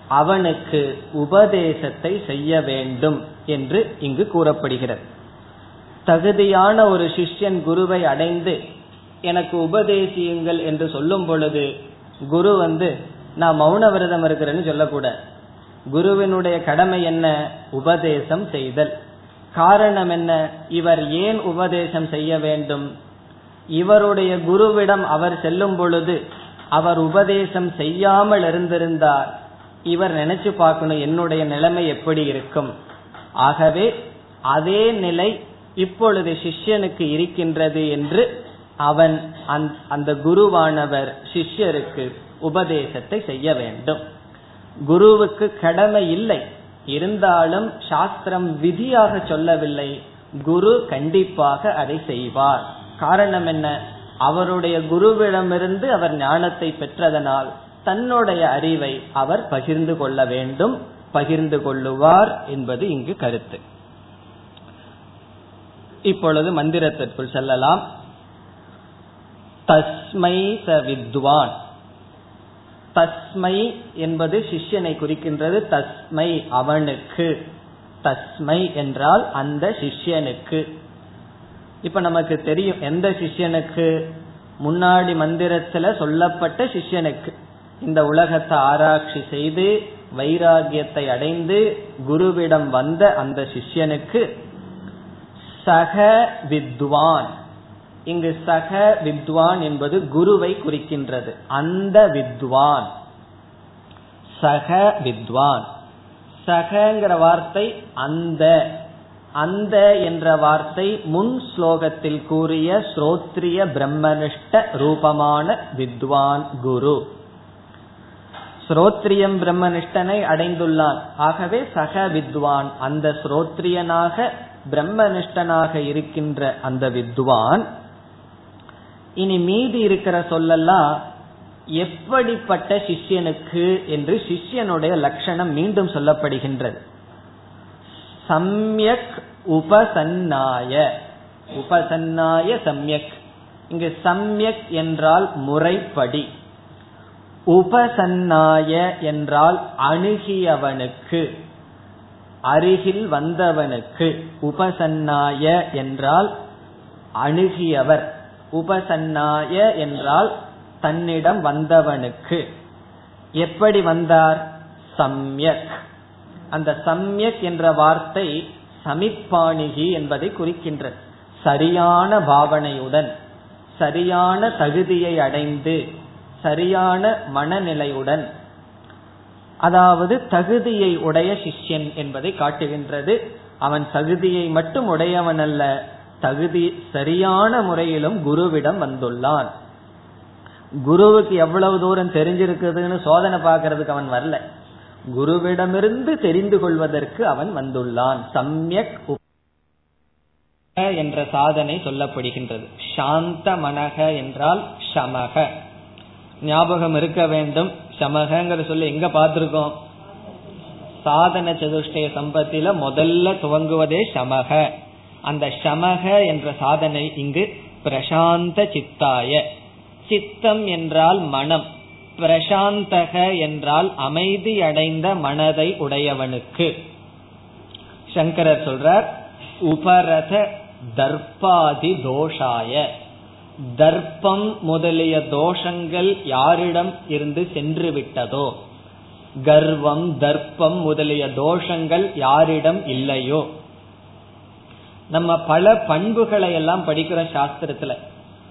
அவனுக்கு உபதேசத்தை செய்ய வேண்டும் என்று இங்கு கூறப்படுகிறது. தகுதியான ஒரு சிஷ்யன் குருவை அடைந்து எனக்கு உபதேசியுங்கள் என்று சொல்லும் பொழுது குரு வந்து நான் மௌன விரதம் இருக்கிறேன்னு சொல்லக்கூடாது குருவினுடைய கடமை என்ன? உபதேசம் செய்தல். காரணம் என்ன? இவர் ஏன் உபதேசம் செய்ய வேண்டும்? இவருடைய குருவிடம் அவர் செல்லும் பொழுது அவர் உபதேசம் செய்யாமல் இருந்திருந்தார். இவர் நினைச்சு பார்க்கணும் என்னுடைய நிலைமை எப்படி இருக்கும்? ஆகவே அதே நிலை இப்பொழுது சிஷ்யனுக்கு இருக்கின்றது என்று அவன் அந்த குருவானவர் சிஷ்யருக்கு உபதேசத்தை செய்ய வேண்டும். குருவுக்கு கடமை இல்லை. இருந்தாலும் சாஸ்திரம் விதியாக சொல்லவில்லை. குரு கண்டிப்பாக அதை செய்வார். காரணம் என்ன? அவருடைய குருவிடமிருந்து அவர் ஞானத்தை பெற்றதனால் தன்னுடைய அறிவை அவர் பகிர்ந்து கொள்ள வேண்டும் பகிர்ந்து கொள்ளுவார் என்பது இங்கு கருத்து. இப்பொழுது மந்திரத்திற்குள் செல்லலாம். தஸ்மை ச வித்வான். தஸ்மை என்பது சிஷ்யனை குறிக்கின்றது. தஸ்மை அவனுக்கு. தஸ்மை என்றால் அந்த சிஷ்யனுக்கு. இப்ப நமக்கு தெரியும் எந்த சிஷ்யனுக்கு முன்னாடி மந்திரத்துல சொல்லப்பட்ட சிஷ்யனுக்கு. இந்த உலகத்தை ஆராய்ச்சி செய்து வைராகியத்தை அடைந்து குருவிடம் வந்த அந்த சிஷ்யனுக்கு சக வித்வான். இங்கு சக வித்வான் என்பது குருவை குறிக்கின்றது. அந்த வித்வான். சக வித்வான். சகங்கிற வார்த்தை அந்த. அந்த என்ற வார்த்தை முன் ஸ்லோகத்தில் கூறிய ஸ்ரோத்ரிய பிரம்மனிஷ்ட ரூபமான வித்வான் குரு. ஸ்ரோத்ரியம் பிரம்மனிஷ்டனை அடைந்துள்ளான். ஆகவே சக வித்வான் அந்த ஸ்ரோத்ரியனாக பிரம்மனிஷ்டனாக இருக்கின்ற அந்த வித்வான் இனி மீதி இருக்கிற சொல்லெல்லாம் எப்படிப்பட்ட சிஷ்யனுக்கு என்று சிஷ்யனுடைய லட்சணம் மீண்டும் சொல்லப்படுகின்றது. சம்யக் உபசன்னாய. உபசன்னாய சம்யக். இங்கு சம்யக் என்றால் முறைப்படி. உபசன்னாய என்றால் அணுகியவனுக்கு. அருகில் வந்தவனுக்கு. உபசன்னாய என்றால் அணுகியவர். உபசன்னாய என்றால் தன்னிடம் வந்தவனுக்கு. எப்படி வந்தார்? சம்யக். அந்த சம்யக் என்ற வார்த்தை சமிப்பாணிகி என்பதை குறிக்கின்றது. சரியான பாவனையுடன் சரியான தகுதியை அடைந்து சரியான மனநிலையுடன் அதாவது தகுதியை உடைய சிஷ்யன் என்பதை காட்டுகின்றது. அவன் தகுதியை மட்டும் உடையவன் அல்ல தகுதி சரியான முறையிலும் குருவிடம் வந்துள்ளான். குருவுக்கு எவ்வளவு தூரம் தெரிஞ்சிருக்குதுன்னு சோதனை பார்க்கறதுக்கு அவன் வரல. குருவிடமிருந்து தெரிந்து கொள்வதற்கு அவன் வந்துள்ளான். சம்யக் என்ற சாதனை சொல்லப்படுகின்றது. சாந்த மனக என்றால் சமக ஞாபகம் இருக்க வேண்டும். சமகங்கிற சொல்லி எங்க பார்த்திருக்கோம்? சாதன சதுஷ்டய சம்பத்தில முதல்ல துவங்குவதே சமக அந்த சமக என்ற சாதனை இங்கு பிரசாந்த சித்தாய. சித்தம் என்றால் மனம். பிரசாந்தக என்றால் அமைதி அடைந்த மனதை உடையவனுக்கு. சங்கரர் சொல்றார் உபரத தர்ப்பாதி தோஷாய. தர்ப்பம் முதலிய தோஷங்கள் யாரிடம் இருந்து சென்று விட்டதோ கர்வம் தர்ப்பம் முதலிய தோஷங்கள் யாரிடம் இல்லையோ? நம்ம பல பண்புகளை எல்லாம் படிக்கிற சாஸ்திரத்துல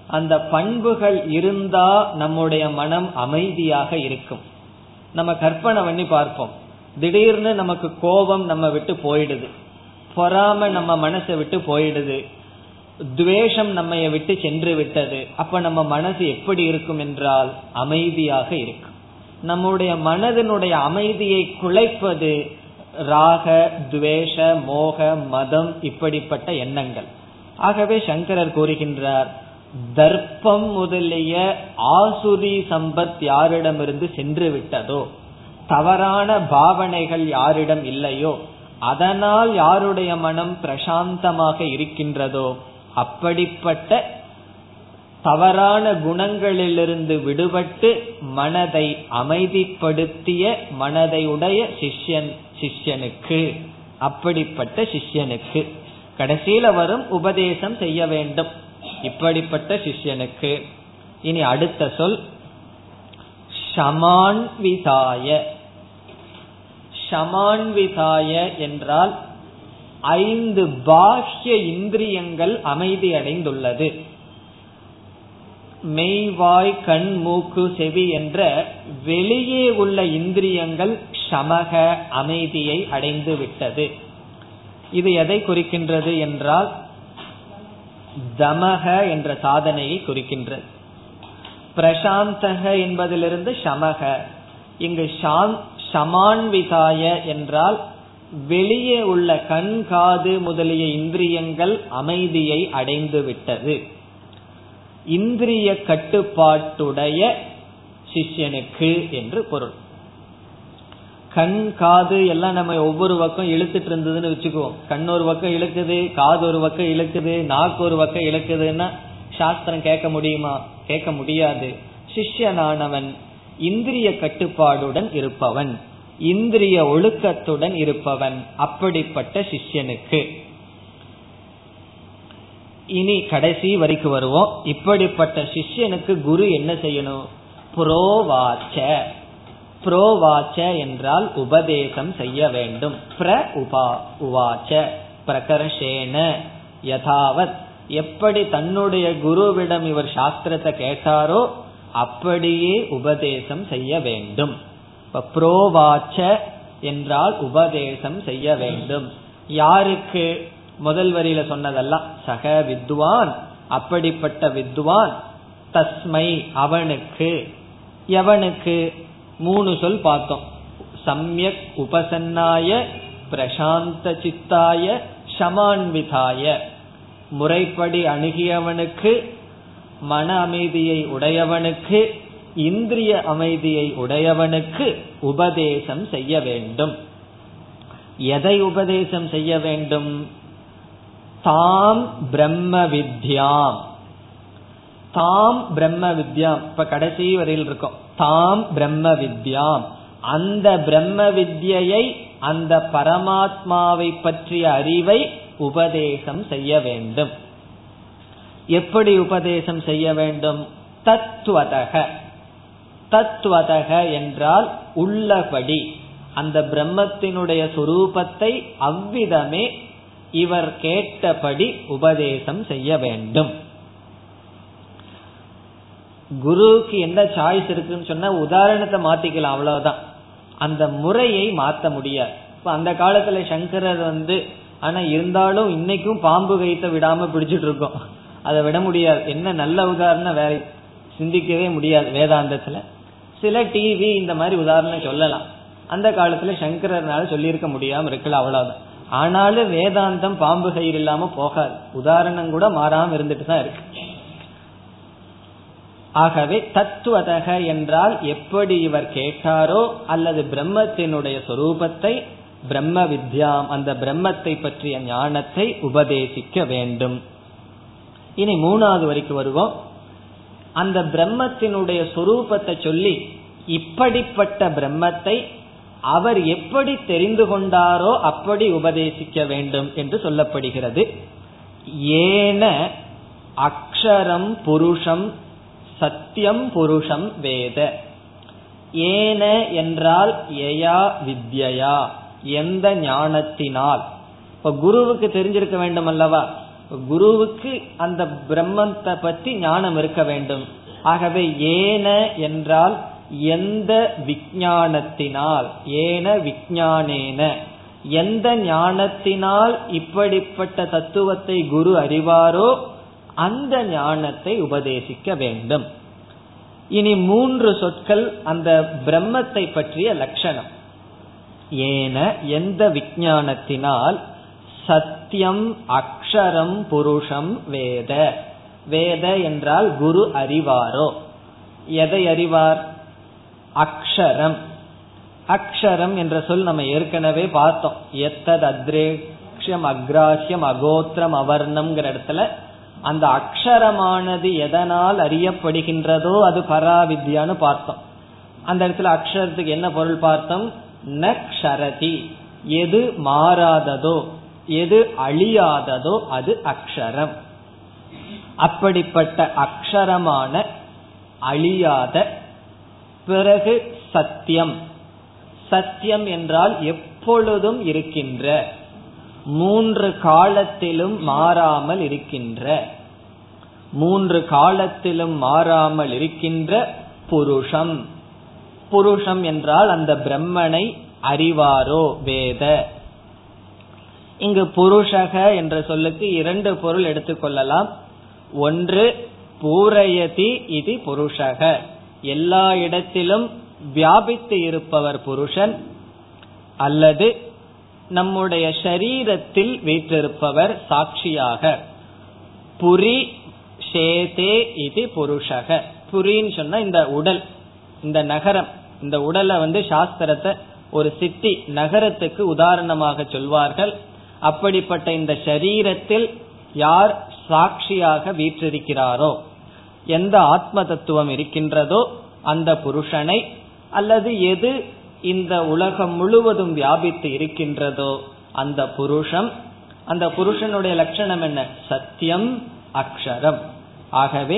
அந்த பண்புகள் இருந்தா நம்முடைய மனம் அமைதியாக இருக்கும். நம்ம கற்பனை பண்ணி பார்ப்போம். திடீர்னு நமக்கு கோபம் நம்ம விட்டு போயிடுது. பொறாம நம்ம மனசை விட்டு போயிடுது. துவேஷம் நம்ம விட்டு சென்று விட்டது. அப்ப நம்ம மனசு எப்படி இருக்கும் என்றால் அமைதியாக இருக்கும். நம்முடைய மனதினுடைய அமைதியை குலைப்பது ராக துவேஷ மோக மதம் இப்படிப்பட்ட எண்ணங்கள். ஆகவே சங்கரர் கூறுகின்றார் தர்ப்பம் முதலிய ஆசுரி சம்பத் யாரிடமிருந்து சென்று விட்டதோ தவறான பாவனைகள் யாரிடம் இல்லையோ? அதனால் யாருடைய மனம் பிரசாந்தமாக இருக்கின்றதோ? அப்படிப்பட்ட தவறான குணங்களிலிருந்து விடுபட்டு மனதை அமைதிப்படுத்திய மனதை உடைய சிஷ்யன் சிஷ்யனுக்கு அப்படிப்பட்ட சிஷ்யனுக்கு. கடைசியில வரும் உபதேசம் செய்ய வேண்டும். இப்படிப்பட்ட சிஷ்யனுக்கு. இனி அடுத்த சொல். ஷமான்விதாய ஷமான்விதாய என்றால் ஐந்து பாஹ்ய இந்திரியங்கள் அமைதி அடைந்துள்ளது. மெய்வாய் கண் மூக்கு செவி என்ற வெளியே உள்ள இந்திரியங்கள் சமக அமைதியை அடைந்து விட்டது இது எதை குறிக்கின்றது என்றால் தமக என்ற சாதனையை குறிக்கின்றது. பிரசாந்தக என்பதிலிருந்து சமக இங்கு சமான்விதாய என்றால் வெளியே உள்ள கண் காது முதலிய இந்திரியங்கள் அமைதியை அடைந்து விட்டது. இந்திரிய கட்டுப்பாட்டுடைய சிஷ்யனுக்கு என்று பொருள். கண் காது எல்லாம் நம்ம ஒவ்வொரு பக்கம் இழுத்துட்டு இருந்ததுன்னு வச்சுக்குவோம். கண் ஒரு பக்கம் இழுக்குது காது ஒரு பக்கம் இழுக்குது நாக்கு ஒரு பக்கம் இழுக்குதுன்னா சாஸ்திரம் கேட்க முடியுமா? கேட்க முடியாது. சிஷ்யனானவன் இந்திரிய கட்டுப்பாடுடன் இருப்பவன். இந்திரிய ஒழுக்கத்துடன் இருப்பவன் அப்படிப்பட்ட சிஷ்யனுக்கு. இனி கடைசி வரைக்கு வருவோம். இப்படிப்பட்ட சிஷ்யனுக்கு குரு என்ன செய்யணும்? புரோவாச்ச. புரோவாச்ச என்றால் உபதேசம் செய்ய வேண்டும். பிர உபா உவாச்ச பிரகர்ஷேன யதாவத். எப்படி தன்னுடைய குருவிடம் இவர் சாஸ்திரத்தை கேட்டாரோ அப்படியே உபதேசம் செய்ய வேண்டும். இப்ப புரோவாச்ச என்றால் உபதேசம் செய்ய வேண்டும். யாருக்கு? முதல் வரியில சொன்னதெல்லாம் சக வித்வான் அப்படிப்பட்ட வித்வான் தஸ்மை அவனுக்கு. எவனுக்கு? மூணு சொல் பார்த்தோம். சம்யக் உபசன்னாய பிரசாந்த சித்தாய சமான்விதாய. முறைப்படி அணுகியவனுக்கு மன அமைதியை உடையவனுக்கு இந்திரிய அமைதியை உடையவனுக்கு உபதேசம் செய்ய வேண்டும். எதை உபதேசம் செய்ய வேண்டும்? தாம் பிரம்ம வித்யாம். தாம் பிரம்ம வித்யாம். இப்ப கடைசி வரையில் இருக்கும். தாம் பிரம்ம வித்யாம். அந்த பிரம்ம வித்யை அந்த பரமாத்மாவை பற்றிய அறிவை உபதேசம் செய்ய வேண்டும். எப்படி உபதேசம் செய்ய வேண்டும்? தத்துவதக தத்துவதக என்றால் உள்ளபடி. அந்த பிரம்மத்தினுடைய சுரூபத்தை அவ்விதமே இவர் கேட்டபடி உபதேசம் செய்ய வேண்டும். குருவுக்கு என்ன சாய்ஸ் இருக்குன்னு சொன்னா உதாரணத்தை மாத்திக்கலாம் அவ்வளவுதான். அந்த முறையை மாத்த முடியாது. இப்ப அந்த காலத்துல சங்கரர் வந்து ஆனா இருந்தாலும் இன்னைக்கும் பாம்பு கைத்த விடாம பிடிச்சிட்டு இருக்கோம். அதை விட முடியாது. என்ன நல்ல உதாரணம் வேற சிந்திக்கவே முடியாது வேதாந்தத்துல. சில டிவி இந்த மாதிரி உதாரணம் சொல்லலாம். அந்த காலத்துல சங்கரனால சொல்லியிருக்க முடியாம இருக்கல அவ்வளவுதான். ஆனாலும் வேதாந்தம் பாம்பு கயிறு இல்லாம போகாது. உதாரணம் கூட மாறாம இருந்துட்டு தான் இருக்கு. ஆகவே தத்துவதக என்றால் எப்படி இவர் கேட்டாரோ அல்லது பிரம்மத்தினுடைய சொரூபத்தை பிரம்ம வித்யாம் அந்த பிரம்மத்தை பற்றிய ஞானத்தை உபதேசிக்க வேண்டும். இனி மூணாவது வரைக்கும் வருவோம். அந்த பிரம்மத்தினுடைய சொரூபத்தை சொல்லி இப்படிப்பட்ட பிரம்மத்தை அவர் எப்படி தெரிந்து கொண்டாரோ அப்படி உபதேசிக்க வேண்டும் என்று சொல்லப்படுகிறது. ஏன அக்ஷரம் புருஷம் சத்தியம் புருஷம் வேத. ஏன என்றால் ஏயா வித்யா எந்த ஞானத்தினால். இப்ப குருவுக்கு தெரிஞ்சிருக்க வேண்டும் அல்லவா? குருவுக்கு அந்த பிரம்மத்தை பற்றி ஞானம் இருக்க வேண்டும். ஆகவே ஏன என்றால் எந்த விஞ்ஞானத்தினால் ஏன விஜானேன எந்த ஞானத்தினால் இப்படிப்பட்ட தத்துவத்தை குரு அறிவாரோ அந்த ஞானத்தை உபதேசிக்க வேண்டும். இனி மூன்று சொற்கள் அந்த பிரம்மத்தை பற்றிய லட்சணம். ஏன எந்த விஞ்ஞானத்தினால் சத்தியம் அக்ஷரம் புருஷம் வேத. வேத என்றால் குரு அறிவாரோ? எதை அறிவார்? அக்ஷரம். அக்ஷரம் என்ற சொல் நம்ம ஏற்கனவே பார்த்தோம். எத்தது அத்ரேக்ஷம் அக்ராஹ்யம் அகோத்திரம் அவர்ணம்ங்கிற இடத்துல அந்த அக்ஷரமானது எதனால் அறியப்படுகின்றதோ அது பராவித்யான்னு பார்த்தோம். அந்த இடத்துல அக்ஷரத்துக்கு என்ன பொருள் பார்த்தோம்? நக்ஷரதி. எது மாறாததோ எது அழியாததோ அது அக்ஷரம். அப்படிப்பட்ட அக்ஷரமான அழியாத பிறகு சத்தியம். சத்தியம் என்றால் எப்பொழுதும் இருக்கின்ற. மூன்று காலத்திலும் மாறாமல் இருக்கின்ற மூன்று காலத்திலும் மாறாமல் இருக்கின்ற புருஷம். புருஷம் என்றால் அந்த பிரம்மனை அறிவாரோ வேத. இங்கு புருஷக என்ற சொல்லுக்கு இரண்டு பொருள் எடுத்துக்கொள்ளலாம் ஒன்று பூரயதி இது புருஷக. எல்லா இடத்திலும் வியாபித்து இருப்பவர் புருஷன் அல்லது நம்முடைய சரீரத்தில் வீற்றிருப்பவர் சாட்சியாக. புரி ஷேதே இது புருஷக. புரின்னு சொன்னா இந்த உடல் இந்த நகரம் இந்த உடலை வந்து சாஸ்திரத்தை ஒரு சிட்டி நகரத்துக்கு உதாரணமாக சொல்வார்கள். அப்படிப்பட்ட இந்த சரீரத்தில் யார் சாட்சியாக வீற்றிருக்கிறாரோ எந்த ஆத்ம தத்துவம் இருக்கின்றதோ அந்த புருஷனை அல்லது எது இந்த உலகம் முழுவதும் வியாபித்து இருக்கின்றதோ அந்த புருஷம் அந்த புருஷனுடைய லட்சணம் என்ன? சத்தியம் அக்ஷரம். ஆகவே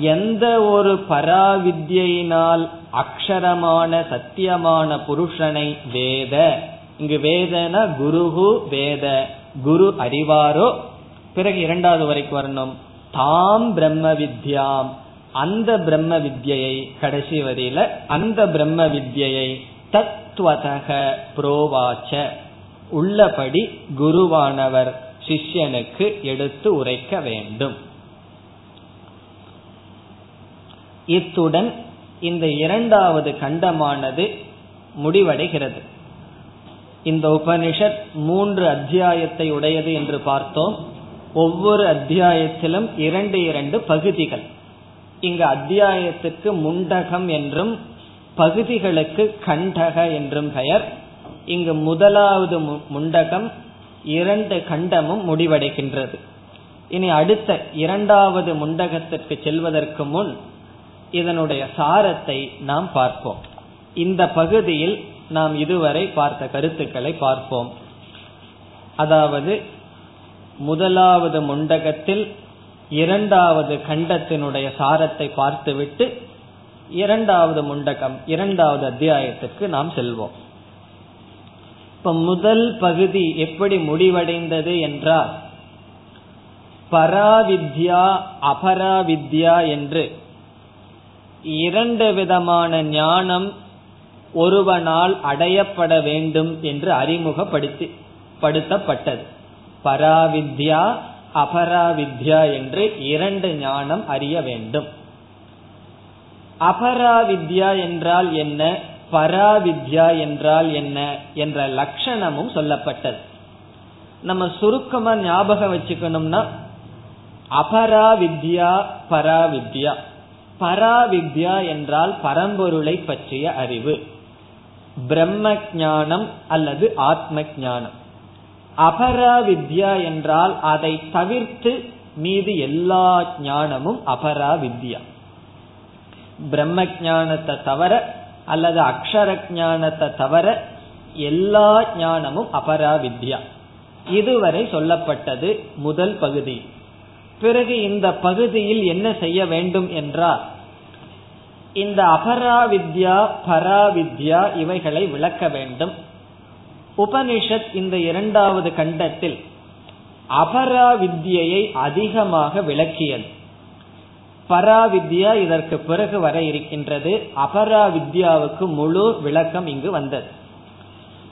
எந்த ஒரு பராவித்யினால் அக்ஷரமான சத்தியமான புருஷனை வேத இங்கு வேதன குருகு வேத குரு அறிவாரோ? பிறகு இரண்டாவது வரைக்கு வரணும். தாம் பிரம்ம வித்யாம் அந்த பிரம்ம வித்யை கடைசி வரியில அந்த பிரம்ம வித்யை தத்துவதக புரோவாச்ச. உள்ளபடி குருவானவர் சிஷ்யனுக்கு எடுத்து உரைக்க வேண்டும். இத்துடன் இந்த இரண்டாவது கண்டமானது முடிவடைகிறது. இந்த உபனிஷத் மூன்று அத்தியாயத்தை உடையது என்று பார்த்தோம். ஒவ்வொரு அத்தியாயத்திலும் இரண்டு இரண்டு பகுதிகள். இங்கு அத்தியாயத்துக்கு முண்டகம் என்றும் பகுதிகளுக்கு கண்டக என்றும் பெயர். இங்கு முதலாவது முண்டகம் இரண்டு கண்டமும் முடிவடைகின்றது. இனி அடுத்த இரண்டாவது முண்டகத்திற்கு செல்வதற்கு முன் இதனுடைய சாரத்தை நாம் பார்ப்போம். இந்த பகுதியில் நாம் இதுவரை பார்த்த கருத்துக்களை பார்ப்போம். அதாவது முதலாவது முண்டகத்தில் இரண்டாவது கண்டத்தினுடைய சாரத்தை பார்த்துவிட்டு இரண்டாவது முண்டகம் இரண்டாவது அத்தியாயத்திற்கு நாம் செல்வோம். இப்ப முதல் பகுதி எப்படி முடிவடைந்தது என்றால் பராவித்யா அபராவித்யா என்று இரண்டு விதமான ஞானம் ஒருவனால் அடையப்பட வேண்டும் என்று அறிமுகப்படுத்தி படுத்தப்பட்டது. பராவித்யா அபராவித்யா என்று இரண்டு ஞானம் அறிய வேண்டும். அபராவித்யா என்றால் என்ன? பராவித்யா என்றால் என்ன? என்ற லட்சணமும் சொல்லப்பட்டது. நம்ம சுருக்கமா ஞாபகம் வச்சுக்கணும்னா அபராவித்யா பராவித்யா. பராவித்யா என்றால் பரம்பொருளை பற்றிய அறிவு. பிரம்ம ஞானம் அல்லது ஆத்ம ஞானம் அபராவித்யா என்றால் அதை தவிர்த்து மீது எல்லா ஞானமும் அபராவித்யா. பிரம்ம ஞானத்தை தவிர அல்லது அக்ஷர ஞானத்தை தவிர எல்லா ஞானமும் அபராவித்யா. இதுவரை சொல்லப்பட்டது முதல் பகுதி. பிறகு இந்த பகுதியில் என்ன செய்ய வேண்டும் என்றால் இந்த அபராவித்யா பராவித்யா இவைகளை விளக்க வேண்டும். உபனிஷத் இந்த இரண்டாவது கண்டத்தில் அபராவித்யை அதிகமாக விளக்கியது. பராவித்யா இதற்கு பிறகு வர இருக்கின்றது. அபராவித்யாவுக்கு முழு விளக்கம் இங்கு வந்தது.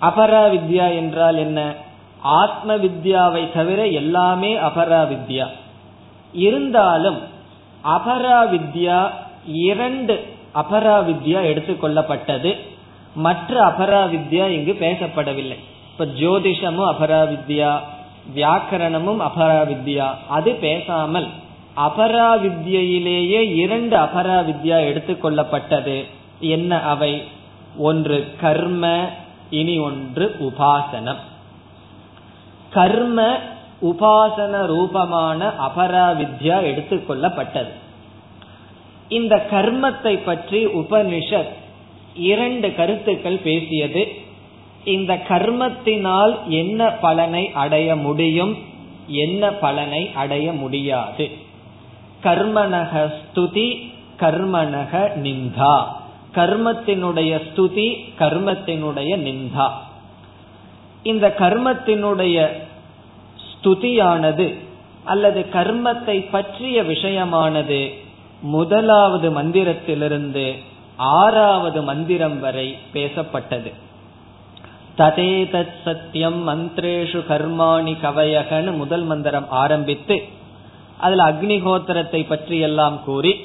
அபராவித்யா என்றால் என்ன? ஆத்ம வித்யாவை தவிர எல்லாமே அபராவித்யா. இருந்தாலும் அபராவித்யா இரண்டு அபராவித்யா எடுத்துக்கொள்ளப்பட்டது மற்ற அபராவித்யா இங்கு பேசப்படவில்லை. இப்ப ஜோதிஷமும் அபராவித்யா வியாக்கரணமும் அபராவித்யா அது பேசாமல் அபராவித்யிலேயே இரண்டு அபராவித்யா எடுத்துக்கொள்ளப்பட்டது. என்ன அவை? ஒன்று கர்ம இனி ஒன்று உபாசனம். கர்ம உபாசன ரூபமான அபராவித்யா எடுத்துக்கொள்ளப்பட்டது. இந்த கர்மத்தை பற்றி உபனிஷத் இரண்டு கருத்துக்கள் பேசியது. இந்த கர்மத்தினால் என்ன பலனை அடைய முடியும்? என்ன பலனை அடைய முடியாது? கர்மனக ஸ்துதி கர்மனக நிந்தா. கர்மத்தினுடைய ஸ்துதி கர்மத்தினுடைய நிந்தா. இந்த கர்மத்தினுடைய ஸ்துதியானது அல்லது கர்மத்தை பற்றிய விஷயமானது முதலாவது மந்திரத்திலிருந்து ஆறாவது மந்திரம் வரை பேசப்பட்டது. ததேதத் சத்தியம் மந்திரேஷு கர்மாணி கவயகன்னு முதல் மந்திரம் ஆரம்பித்து அதுல அக்னிஹோத்திரத்தை பற்றி எல்லாம் கூறி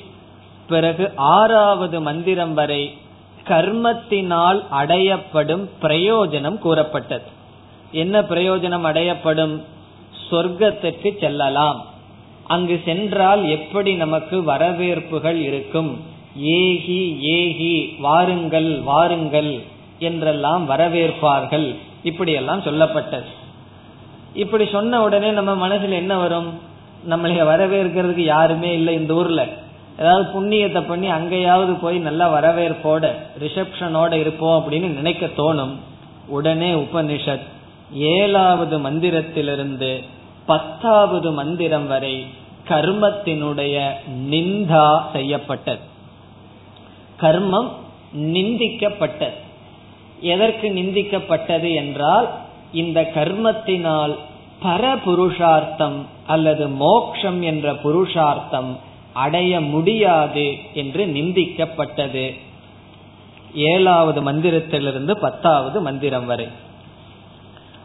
பிறகு ஆறாவது மந்திரம் வரை கர்மத்தினால் அடையப்படும் பிரயோஜனம் கூறப்பட்டது. என்ன பிரயோஜனம் அடையப்படும்? சொர்க்கத்திற்கு செல்லலாம். அங்கு சென்றால் எப்படி நமக்கு வரவேற்புகள் இருக்கும்? ஏகி ஏகி வாருங்கள் வாருங்கள் என்றெல்லாம் வரவேற்பார்கள். இப்படியெல்லாம் சொல்லப்பட்டது. இப்படி சொன்ன உடனே நம்ம மனசுல என்ன வரும்? நம்மளைய வரவேற்கிறதுக்கு யாருமே இல்லை இந்த ஊர்ல. ஏதாவது புண்ணியத்தை பண்ணி அங்கேயாவது போய் நல்லா வரவேற்போட ரிசப்ஷனோட இருப்போம் அப்படின்னு நினைக்க தோணும். உடனே உபனிஷத் ஏழாவது மந்திரத்திலிருந்து பத்தாவது மந்திரம் வரை கர்மத்தினுடைய நிந்தா செய்யப்பட்டது. கர்மம் நிந்திக்கப்பட்டது. எதற்கு நிந்திக்கப்பட்டது என்றால் இந்த கர்மத்தினால் பரபுருஷார்த்தம் அல்லது மோக்ஷம் என்ற புருஷார்த்தம் அடைய முடியாது என்று நிந்திக்கப்பட்டது. ஏழாவது மந்திரத்திலிருந்து பத்தாவது மந்திரம் வரை.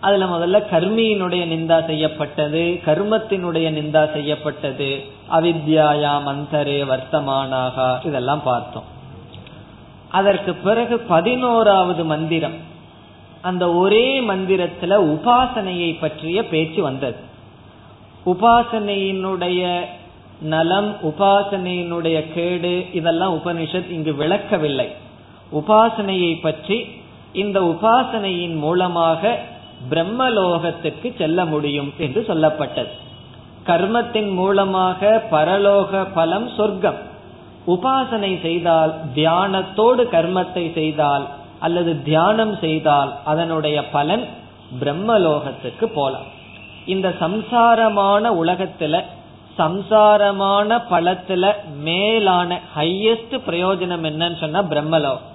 அதுல முதல்ல கர்மியினுடைய நிந்தா செய்யப்பட்டது கர்மத்தினுடைய நிந்தா செய்யப்பட்டது அவித்யாயா மந்தரே வர்த்தமானாக இதெல்லாம் பார்த்தோம். அதற்கு பிறகு பதினோராவது மந்திரம். அந்த ஒரே மந்திரத்துல உபாசனையை பற்றிய பேச்சு வந்தது. உபாசனையினுடைய நலம் உபாசனையினுடைய கேடு இதெல்லாம் உபனிஷத் இங்கு விளக்கவில்லை. உபாசனையை பற்றி இந்த உபாசனையின் மூலமாக பிரம்மலோகத்துக்கு செல்ல முடியும் என்று சொல்லப்பட்டது. கர்மத்தின் மூலமாக பரலோக பலம் சொர்க்கம். உபாசனை செய்தால் தியானத்தோடு கர்மத்தை செய்தால் அல்லது தியானம் செய்தால் அதனுடைய பலன் பிரம்மலோகத்துக்கு போலாம். இந்த சம்சாரமான உலகத்துல சம்சாரமான பலத்துல மேலான ஹையஸ்ட் பிரயோஜனம் என்னன்னு சொன்னா பிரம்மலோகம்.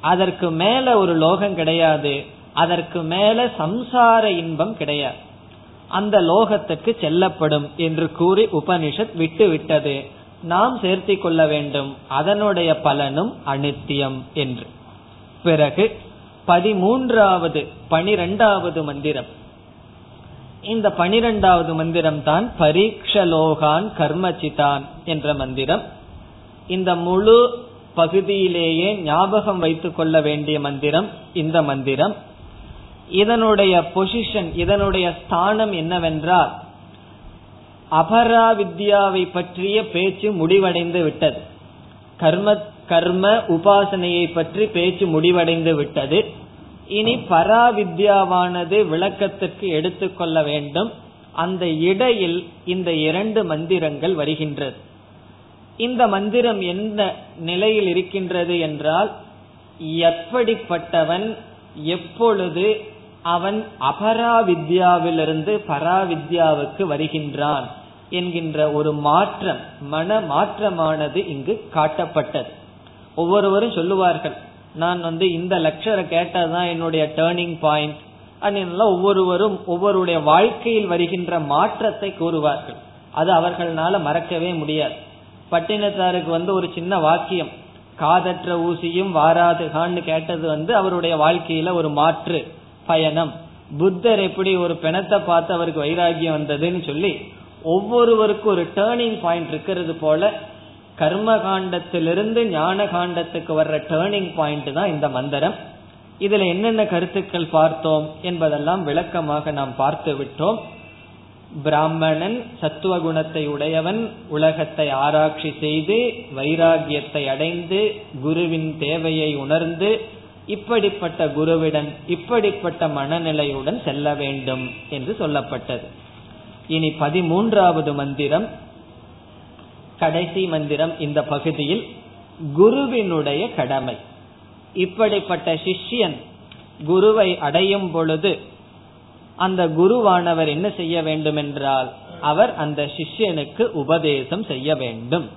அதற்கு மேல ஒரு லோகம் கிடையாது அதற்கு மேல சம்சார இன்பம் கிடையாது. அந்த லோகத்துக்கு செல்லப்படும் என்று கூறி உபனிஷத் விட்டு விட்டது நாம் சேர்த்தி கொள்ள வேண்டும் அதனுடைய பலனும் அனித்தியம் என்று. பிறகு பதிமூன்றாவது பனிரெண்டாவது மந்திரம். இந்த பனிரெண்டாவது மந்திரம் தான் பரீட்சலோகான் கர்மச்சிதான் என்ற மந்திரம். இந்த முழு பகுதியிலேயே ஞாபகம் வைத்துக் கொள்ள வேண்டிய மந்திரம் இந்த மந்திரம். இதனுடைய பொசிஷன் இதனுடைய ஸ்தானம் என்னவென்றால் அபரா வித்யாவை பற்றிய பேச்சு முடிவடைந்து விட்டது. கர்ம கர்ம உபாசனையை பற்றி பேச்சு முடிவடைந்து விட்டது. இனி பராவித்யாவானது விளக்கத்திற்கு எடுத்துக்கொள்ள வேண்டும். அந்த இடையில் இந்த இரண்டு மந்திரங்கள் வருகின்றது. இந்த மந்திரம் எந்த நிலையில் இருக்கின்றது என்றால் எப்படிப்பட்டவன் எப்பொழுது அவன் அபராவித்யாவிலிருந்து பராவித்யாவுக்கு வருகின்றான் என்கின்ற ஒரு மாற்றம் மன மாற்றமானது இங்கு காட்டப்பட்டது. ஒவ்வொருவரும் சொல்லுவார்கள் நான் வந்து இந்த லெக்சரை கேட்டதுதான் என்னுடைய டேர்னிங் பாயிண்ட் அப்படின்னு ஒவ்வொருவரும் ஒவ்வொருடைய வாழ்க்கையில் வருகின்ற மாற்றத்தை கூறுவார்கள். அது அவர்களால மறக்கவே முடியாது. பட்டினத்தாருக்கு வந்து ஒரு சின்ன வாக்கியம் காதற்ற ஊசியும் வாராதுகான்னு கேட்டது வந்து அவருடைய வாழ்க்கையில ஒரு மாற்று பயணம். புத்தர் எப்படி ஒரு பிணத்தை பார்த்து அவருக்கு வைராகியம் வந்ததுன்னு சொல்லி ஒவ்வொருவருக்கும் ஒரு டேர்னிங் பாயிண்ட் இருக்கிறது போல கர்ம காண்டத்திலிருந்து ஞான காண்டத்துக்கு வர்ற டேர்னிங் பாயிண்ட் தான் இந்த மந்திரம். இதுல என்னென்ன கருத்துக்கள் பார்த்தோம் என்பதெல்லாம் விளக்கமாக நாம் பார்த்து விட்டோம். பிராமணன் சத்துவ குணத்தை உடையவன் உலகத்தை ஆராய்ச்சி செய்து வைராகியத்தை அடைந்து குருவின் தேவையை உணர்ந்து இப்படிப்பட்ட குருவிடன் இப்படிப்பட்ட மனநிலையுடன் செல்ல வேண்டும் என்று சொல்லப்பட்டது. இனி பதிமூன்றாவது மந்திரம். கடைசி மந்திரம் இந்த பகுதியில் குருவினுடைய கடமை. இப்படிப்பட்ட சிஷ்யன் குருவை அடையும் பொழுது அந்த குருவானவர் என்ன செய்ய வேண்டும் என்றால் அவர் அந்த சிஷ்யனுக்கு உபதேசம் செய்ய வேண்டும்.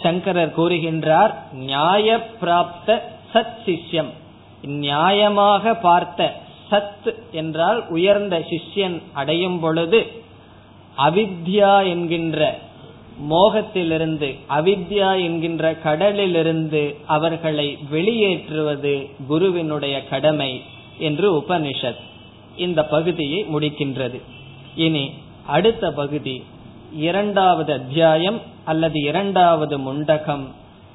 சங்கரர் கூறுகின்றார் நியாய பிராப்த சத் சிஷ்யம். நியாயமாக பார்த்த சத் என்றால் உயர்ந்த சிஷ்யன் அடையும் பொழுது அவித்யா என்கின்ற மோகத்திலிருந்து அவித்யா என்கின்ற கடலிலிருந்து அவர்களை வெளியேற்றுவது குருவினுடைய கடமை என்று உபனிஷத் இந்த பகுதியை முடிக்கின்றது. இனி அடுத்த பகுதி இரண்டாவது அத்தியாயம் அல்லது இரண்டாவது முண்டகம்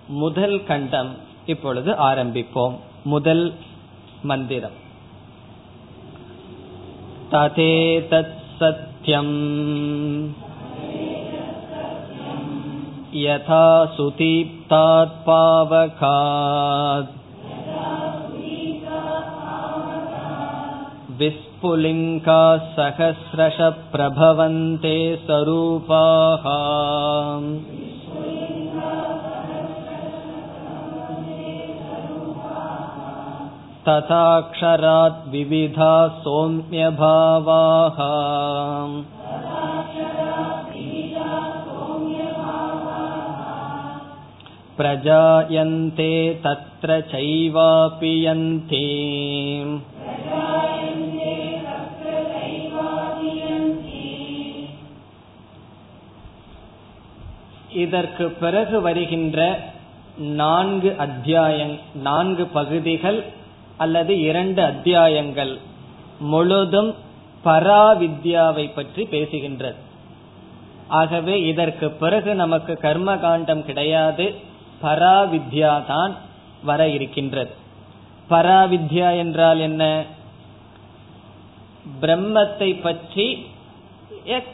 முதல் கண்டம். இப்பொழுது ஆரம்பிப்போம். முதல் மந்திரம். ததே தத் சத்யம். यथा सुदीप्तात् पावकात् विस्फुलिङ्गाः सहस्रश प्रभवन्ते स्वरूपाः तथाक्षरात् विविधा सौम्यभावाः प्रजायन्ते तत्र चैवापि यन्ति இதற்கு பிறகு வருகின்ற நான்கு அத்தியாயங் நான்கு பகுதிகள் அல்லது இரண்டு அத்தியாயங்கள் முழுதும் பராவித்யாவை பற்றி பேசுகின்றது ஆகவே இதற்கு பிறகு நமக்கு கர்ம காண்டம் கிடையாது பராவித்யா தான் வர இருக்கின்றது. பராவித்யா என்றால் என்ன? பிரம்மத்தை பற்றி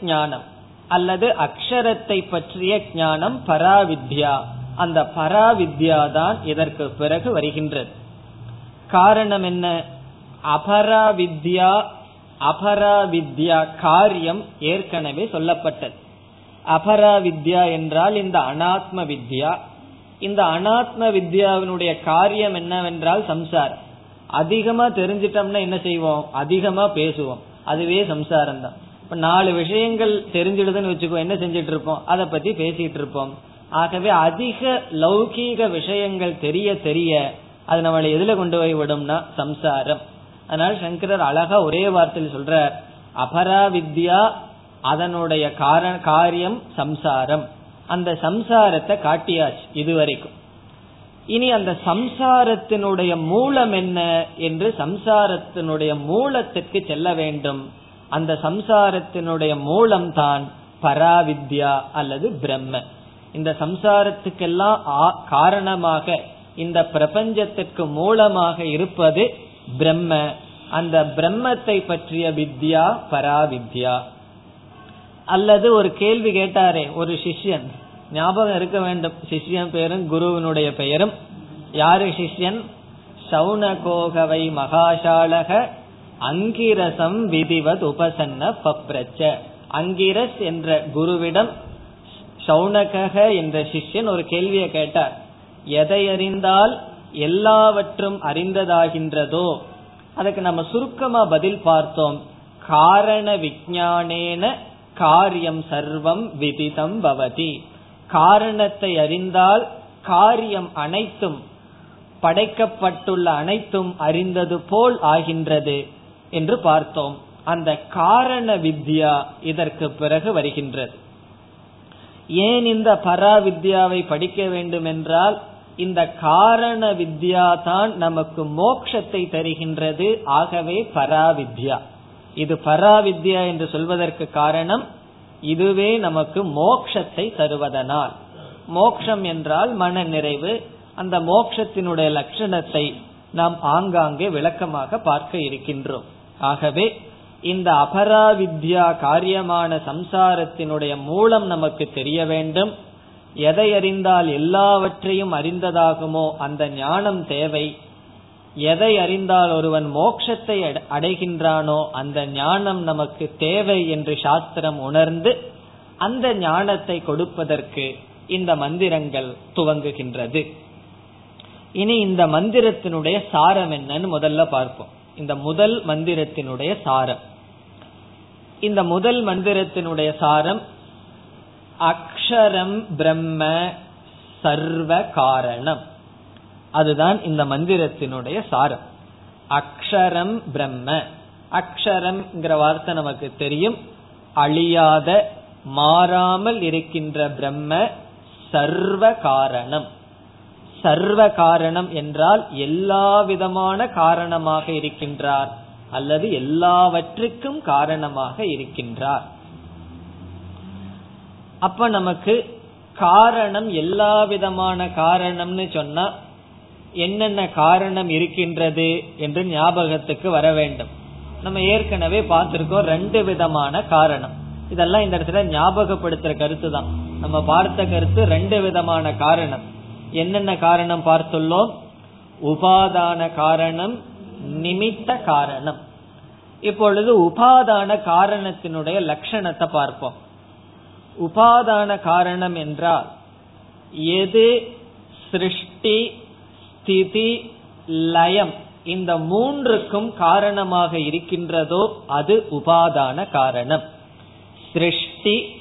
ஞானம் அல்லது அக்ஷரத்தை பற்றிய ஞானம் பராவித்யா. அந்த பராவித்யா தான் இதற்கு பிறகு வருகின்றது. காரணம் என்ன? அபராவித்யா அபராவித்யா காரியம் ஏற்கனவே சொல்லப்பட்டது. அபராவித்யா என்றால் இந்த அனாத்ம வித்யா இந்த அனாத்ம வித்யாவினுடைய காரியம் என்னவென்றால் சம்சாரம். அதிகமா தெரிஞ்சிட்டோம்னா என்ன செய்வோம்? அதிகமா பேசுவோம். அதுவே சம்சாரம் தான் இப்ப நாலு விஷயங்கள் தெரிஞ்சிடுதுன்னு வச்சுக்கோ என்ன செஞ்சிட்டு இருப்போம் அதை பத்தி பேசிட்டு இருப்போம் ஆகவே அதிக லௌகீக விஷயங்கள் தெரிய தெரிய அது நம்மளை எதுல கொண்டு போய் விடும்னா சம்சாரம். அதனால சங்கரர் அழகா ஒரே வார்த்தையில் சொல்றார் அபராவித்யா அதனுடைய காரியம் சம்சாரம். அந்த சம்சாரத்தை காட்டியாச்சு இதுவரைக்கும். இனி அந்த சம்சாரத்தினுடைய மூலம் என்ன என்று சம்சாரத்தினுடைய மூலத்திற்கு செல்ல வேண்டும். அந்த சம்சாரத்தினுடைய மூலம் தான் பராவித்யா அல்லது பிரம்ம. இந்த சம்சாரத்துக்கெல்லாம் காரணமாக இந்த பிரபஞ்சத்திற்கு மூலமாக இருப்பது பிரம்ம. அந்த பிரம்மத்தை பற்றிய வித்யா பராவித்யா. அல்லது ஒரு கேள்வி கேட்டாரே ஒரு சிஷ்யன். ஞாபகம் இருக்க வேண்டும். சிஷ்யன் பெயரும் குருவினுடைய பெயரும். யாரு சிஷ்யன்? சௌனகோகவை மகாசாலக அங்கிரசம் விதிவத் உபசன்ன பப்ரச்ச. அங்கிரஸ் என்ற குருவிடம் சௌனக என்ற சிஷ்யன் ஒரு கேள்வியை கேட்டார். எதை அறிந்தால் எல்லாவற்றும் அறிந்ததாகின்றதோ? அதுக்கு நம்ம சுருக்கமா பதில் பார்த்தோம். காரண விஜானேன காரியம் சர்வம் விதிதம் பவதி. காரணத்தை அறிந்தால் காரியம் அனைத்தும் படைக்கப்பட்டுள்ள அனைத்தும் அறிந்தது போல் ஆகின்றது என்று பார்த்தோம். அந்த காரண வித்யா இதற்கு பிறகு வருகின்றது. ஏன் இந்த பராவித்யாவை படிக்க வேண்டும் என்றால் இந்த காரண வித்யா தான் நமக்கு மோட்சத்தை தருகின்றது. ஆகவே பராவித்யா. இது பராவித்யா என்று சொல்வதற்கு காரணம் இதுவே நமக்கு மோக்ஷத்தை தருவதனால். மோக்ஷம் என்றால் மன நிறைவு. அந்த மோக்ஷத்தினுடைய லட்சணத்தை நாம் ஆங்காங்கே விளக்கமாக பார்க்க இருக்கின்றோம். ஆகவே இந்த அபராவித்யா காரியமான சம்சாரத்தினுடைய மூலம் நமக்கு தெரிய வேண்டும். எதை அறிந்தால் எல்லாவற்றையும் அறிந்ததாகுமோ அந்த ஞானம் தேவை. எதை அறிந்தால் ஒருவன் மோட்சத்தை அடைகின்றானோ அந்த ஞானம் நமக்கு தேவை என்று சாஸ்திரம் உணர்ந்து அந்த ஞானத்தை கொடுப்பதற்கு இந்த மந்திரங்கள் துவங்குகின்றது. இனி இந்த மந்திரத்தினுடைய சாரம் என்னன்னு முதல்ல பார்ப்போம். இந்த முதல் மந்திரத்தினுடைய சாரம். இந்த முதல் மந்திரத்தினுடைய சாரம் அக்ஷரம் பிரம்ம சர்வ காரணம். அதுதான் இந்த மந்திரத்தினுடைய சாரம். அக்ஷரம் பிரம்ம. அக்ஷரம்ங்கிற வார்த்தை நமக்கு தெரியும். அழியாத மாறாமல் இருக்கின்ற பிரம்ம சர்வ காரணம் சர்வ காரணம் என்றால் எல்லா விதமான காரணமாக இருக்கின்றார் அல்லது எல்லாவற்றுக்கும் காரணமாக இருக்கின்றார். அப்ப நமக்கு காரணம் எல்லா விதமான காரணம்னு சொன்னா என்னென்ன காரணம் இருக்கின்றது என்று ஞாபகத்துக்கு வர வேண்டும். நம்ம ஏற்கனவே பார்த்திருக்கோம் ரெண்டு விதமான காரணம். இதெல்லாம் இந்த இடத்துல ஞாபகப்படுத்துற கருத்து தான். நம்ம பார்த்த கருத்து ரெண்டு விதமான காரணம். என்னென்ன காரணம் பார்த்துள்ளோம்? உபாதான காரணம் நிமித்த காரணம். இப்பொழுது உபாதான காரணத்தினுடைய லட்சணத்தை பார்ப்போம். உபாதான காரணம் என்றால் எது சிருஷ்டி ஸ்திதி லயம். இந்த மூன்றுக்கும் காரணமாக இருக்கின்றதோ அது உபாதான காரணம். சிருஷ்டி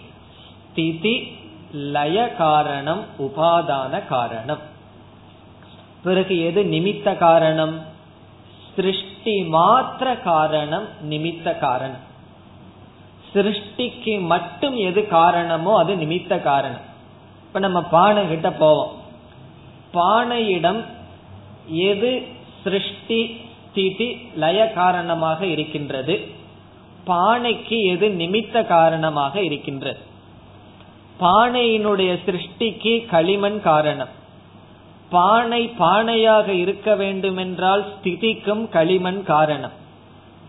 ஸ்திதி லய காரணம் உபாதான காரணம். பிறகு எது நிமித்த காரணம்? சிருஷ்டி மாத்திர காரணம் நிமித்த காரணம். சிருஷ்டிக்கு மட்டும் எது காரணமோ அது நிமித்த காரணம். இப்ப நம்ம பானை கிட்ட போவோம். பானையிடம் எது சிருஷ்டி ஸ்திதி லய காரணமாக இருக்கின்றது? பானைக்கு எது நிமித்த காரணமாக இருக்கின்றது? பானையினுடைய சிருஷ்டிக்கு களிமண் காரணம். பானை பானையாக இருக்க வேண்டுமென்றால் ஸ்திதிக்கும் களிமண் காரணம்.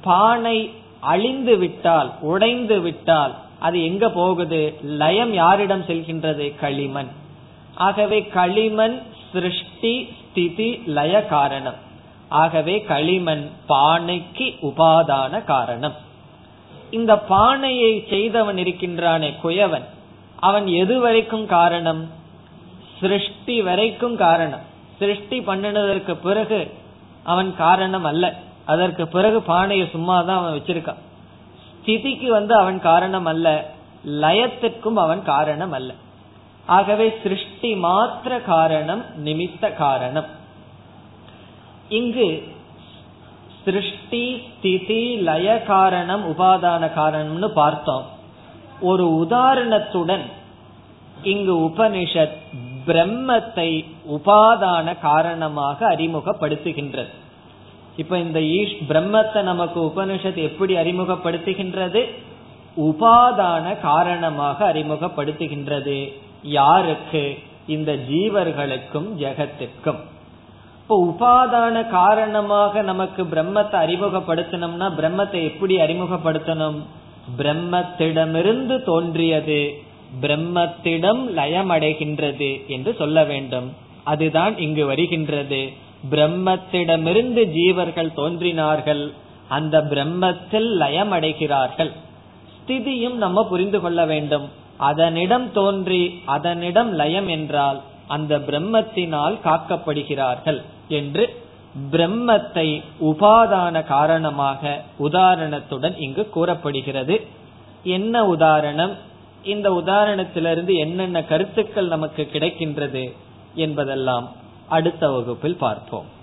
பானை அழிந்து விட்டால் உடைந்து விட்டால் அது எங்க போகுது? லயம் யாரிடம் செல்கின்றது? களிமண். ஆகவே களிமண் சிருஷ்டி ஸ்திதி லய காரணம். ஆகவே களிமண் பானைக்கு உபாதான காரணம். இந்த பானையை செய்தவன் இருக்கின்றானே குயவன் அவன் எது வரைக்கும் காரணம்? சிருஷ்டி வரைக்கும் காரணம். சிருஷ்டி பண்ணினதற்கு பிறகு அவன் காரணம் அல்ல. அதற்கு பிறகு பானையை சும்மா தான் அவன் வச்சிருக்கான். ஸ்திதிக்கு வந்து அவன் காரணம் அல்ல லயத்திற்கும் அவன் காரணம் அல்ல. ஆகவே சிருஷ்டி மாத்திர காரணம் நிமித்த காரணம். இங்கு சிருஷ்டி ஸ்திதி லய காரணம் உபாதான காரணம்னு பார்த்தோம். ஒரு உதாரணத்துடன் இங்கு உபனிஷத் பிரம்மத்தை உபாதான காரணமாக அறிமுகப்படுத்துகின்றது. இப்ப இந்த ஈஷ் பிரம்மத்தை நமக்கு உபனிஷத் எப்படி அறிமுகப்படுத்துகின்றது? உபாதான காரணமாக அறிமுகப்படுத்துகின்றது. யாருக்கு? இந்த ஜீவர்களுக்கும் ஜெகத்திற்கும் இப்போ உபாதான காரணமாக நமக்கு பிரம்மத்தை அறிமுகப்படுத்தணும்னா பிரம்மத்தை எப்படி அறிமுகப்படுத்தணும்? பிரம்மத்திடமிருந்து தோன்றியது பிரம்மத்திடம் லயமடைகின்றது என்று சொல்ல வேண்டும். அதுதான் இங்கு வருகின்றது. பிரம்மத்திடமிருந்து ஜீவர்கள் தோன்றினார்கள் அந்த பிரம்மத்தில் லயமடைகிறார்கள். ஸ்திதியும் நம்ம புரிந்து கொள்ள வேண்டும். அதனிடம் தோன்றி அதனிடம் லயம் என்றால் அந்த பிரம்மத்தினால் காக்கப்படுகிறார்கள் என்று பிரம்மத்தை உபாதான காரணமாக உதாரணத்துடன் இங்கு கூறப்படுகிறது. என்ன உதாரணம்? இந்த உதாரணத்திலிருந்து என்னென்ன கருத்துக்கள் நமக்கு கிடைக்கின்றது என்பதெல்லாம் அடுத்த வகுப்பில் பார்ப்போம்.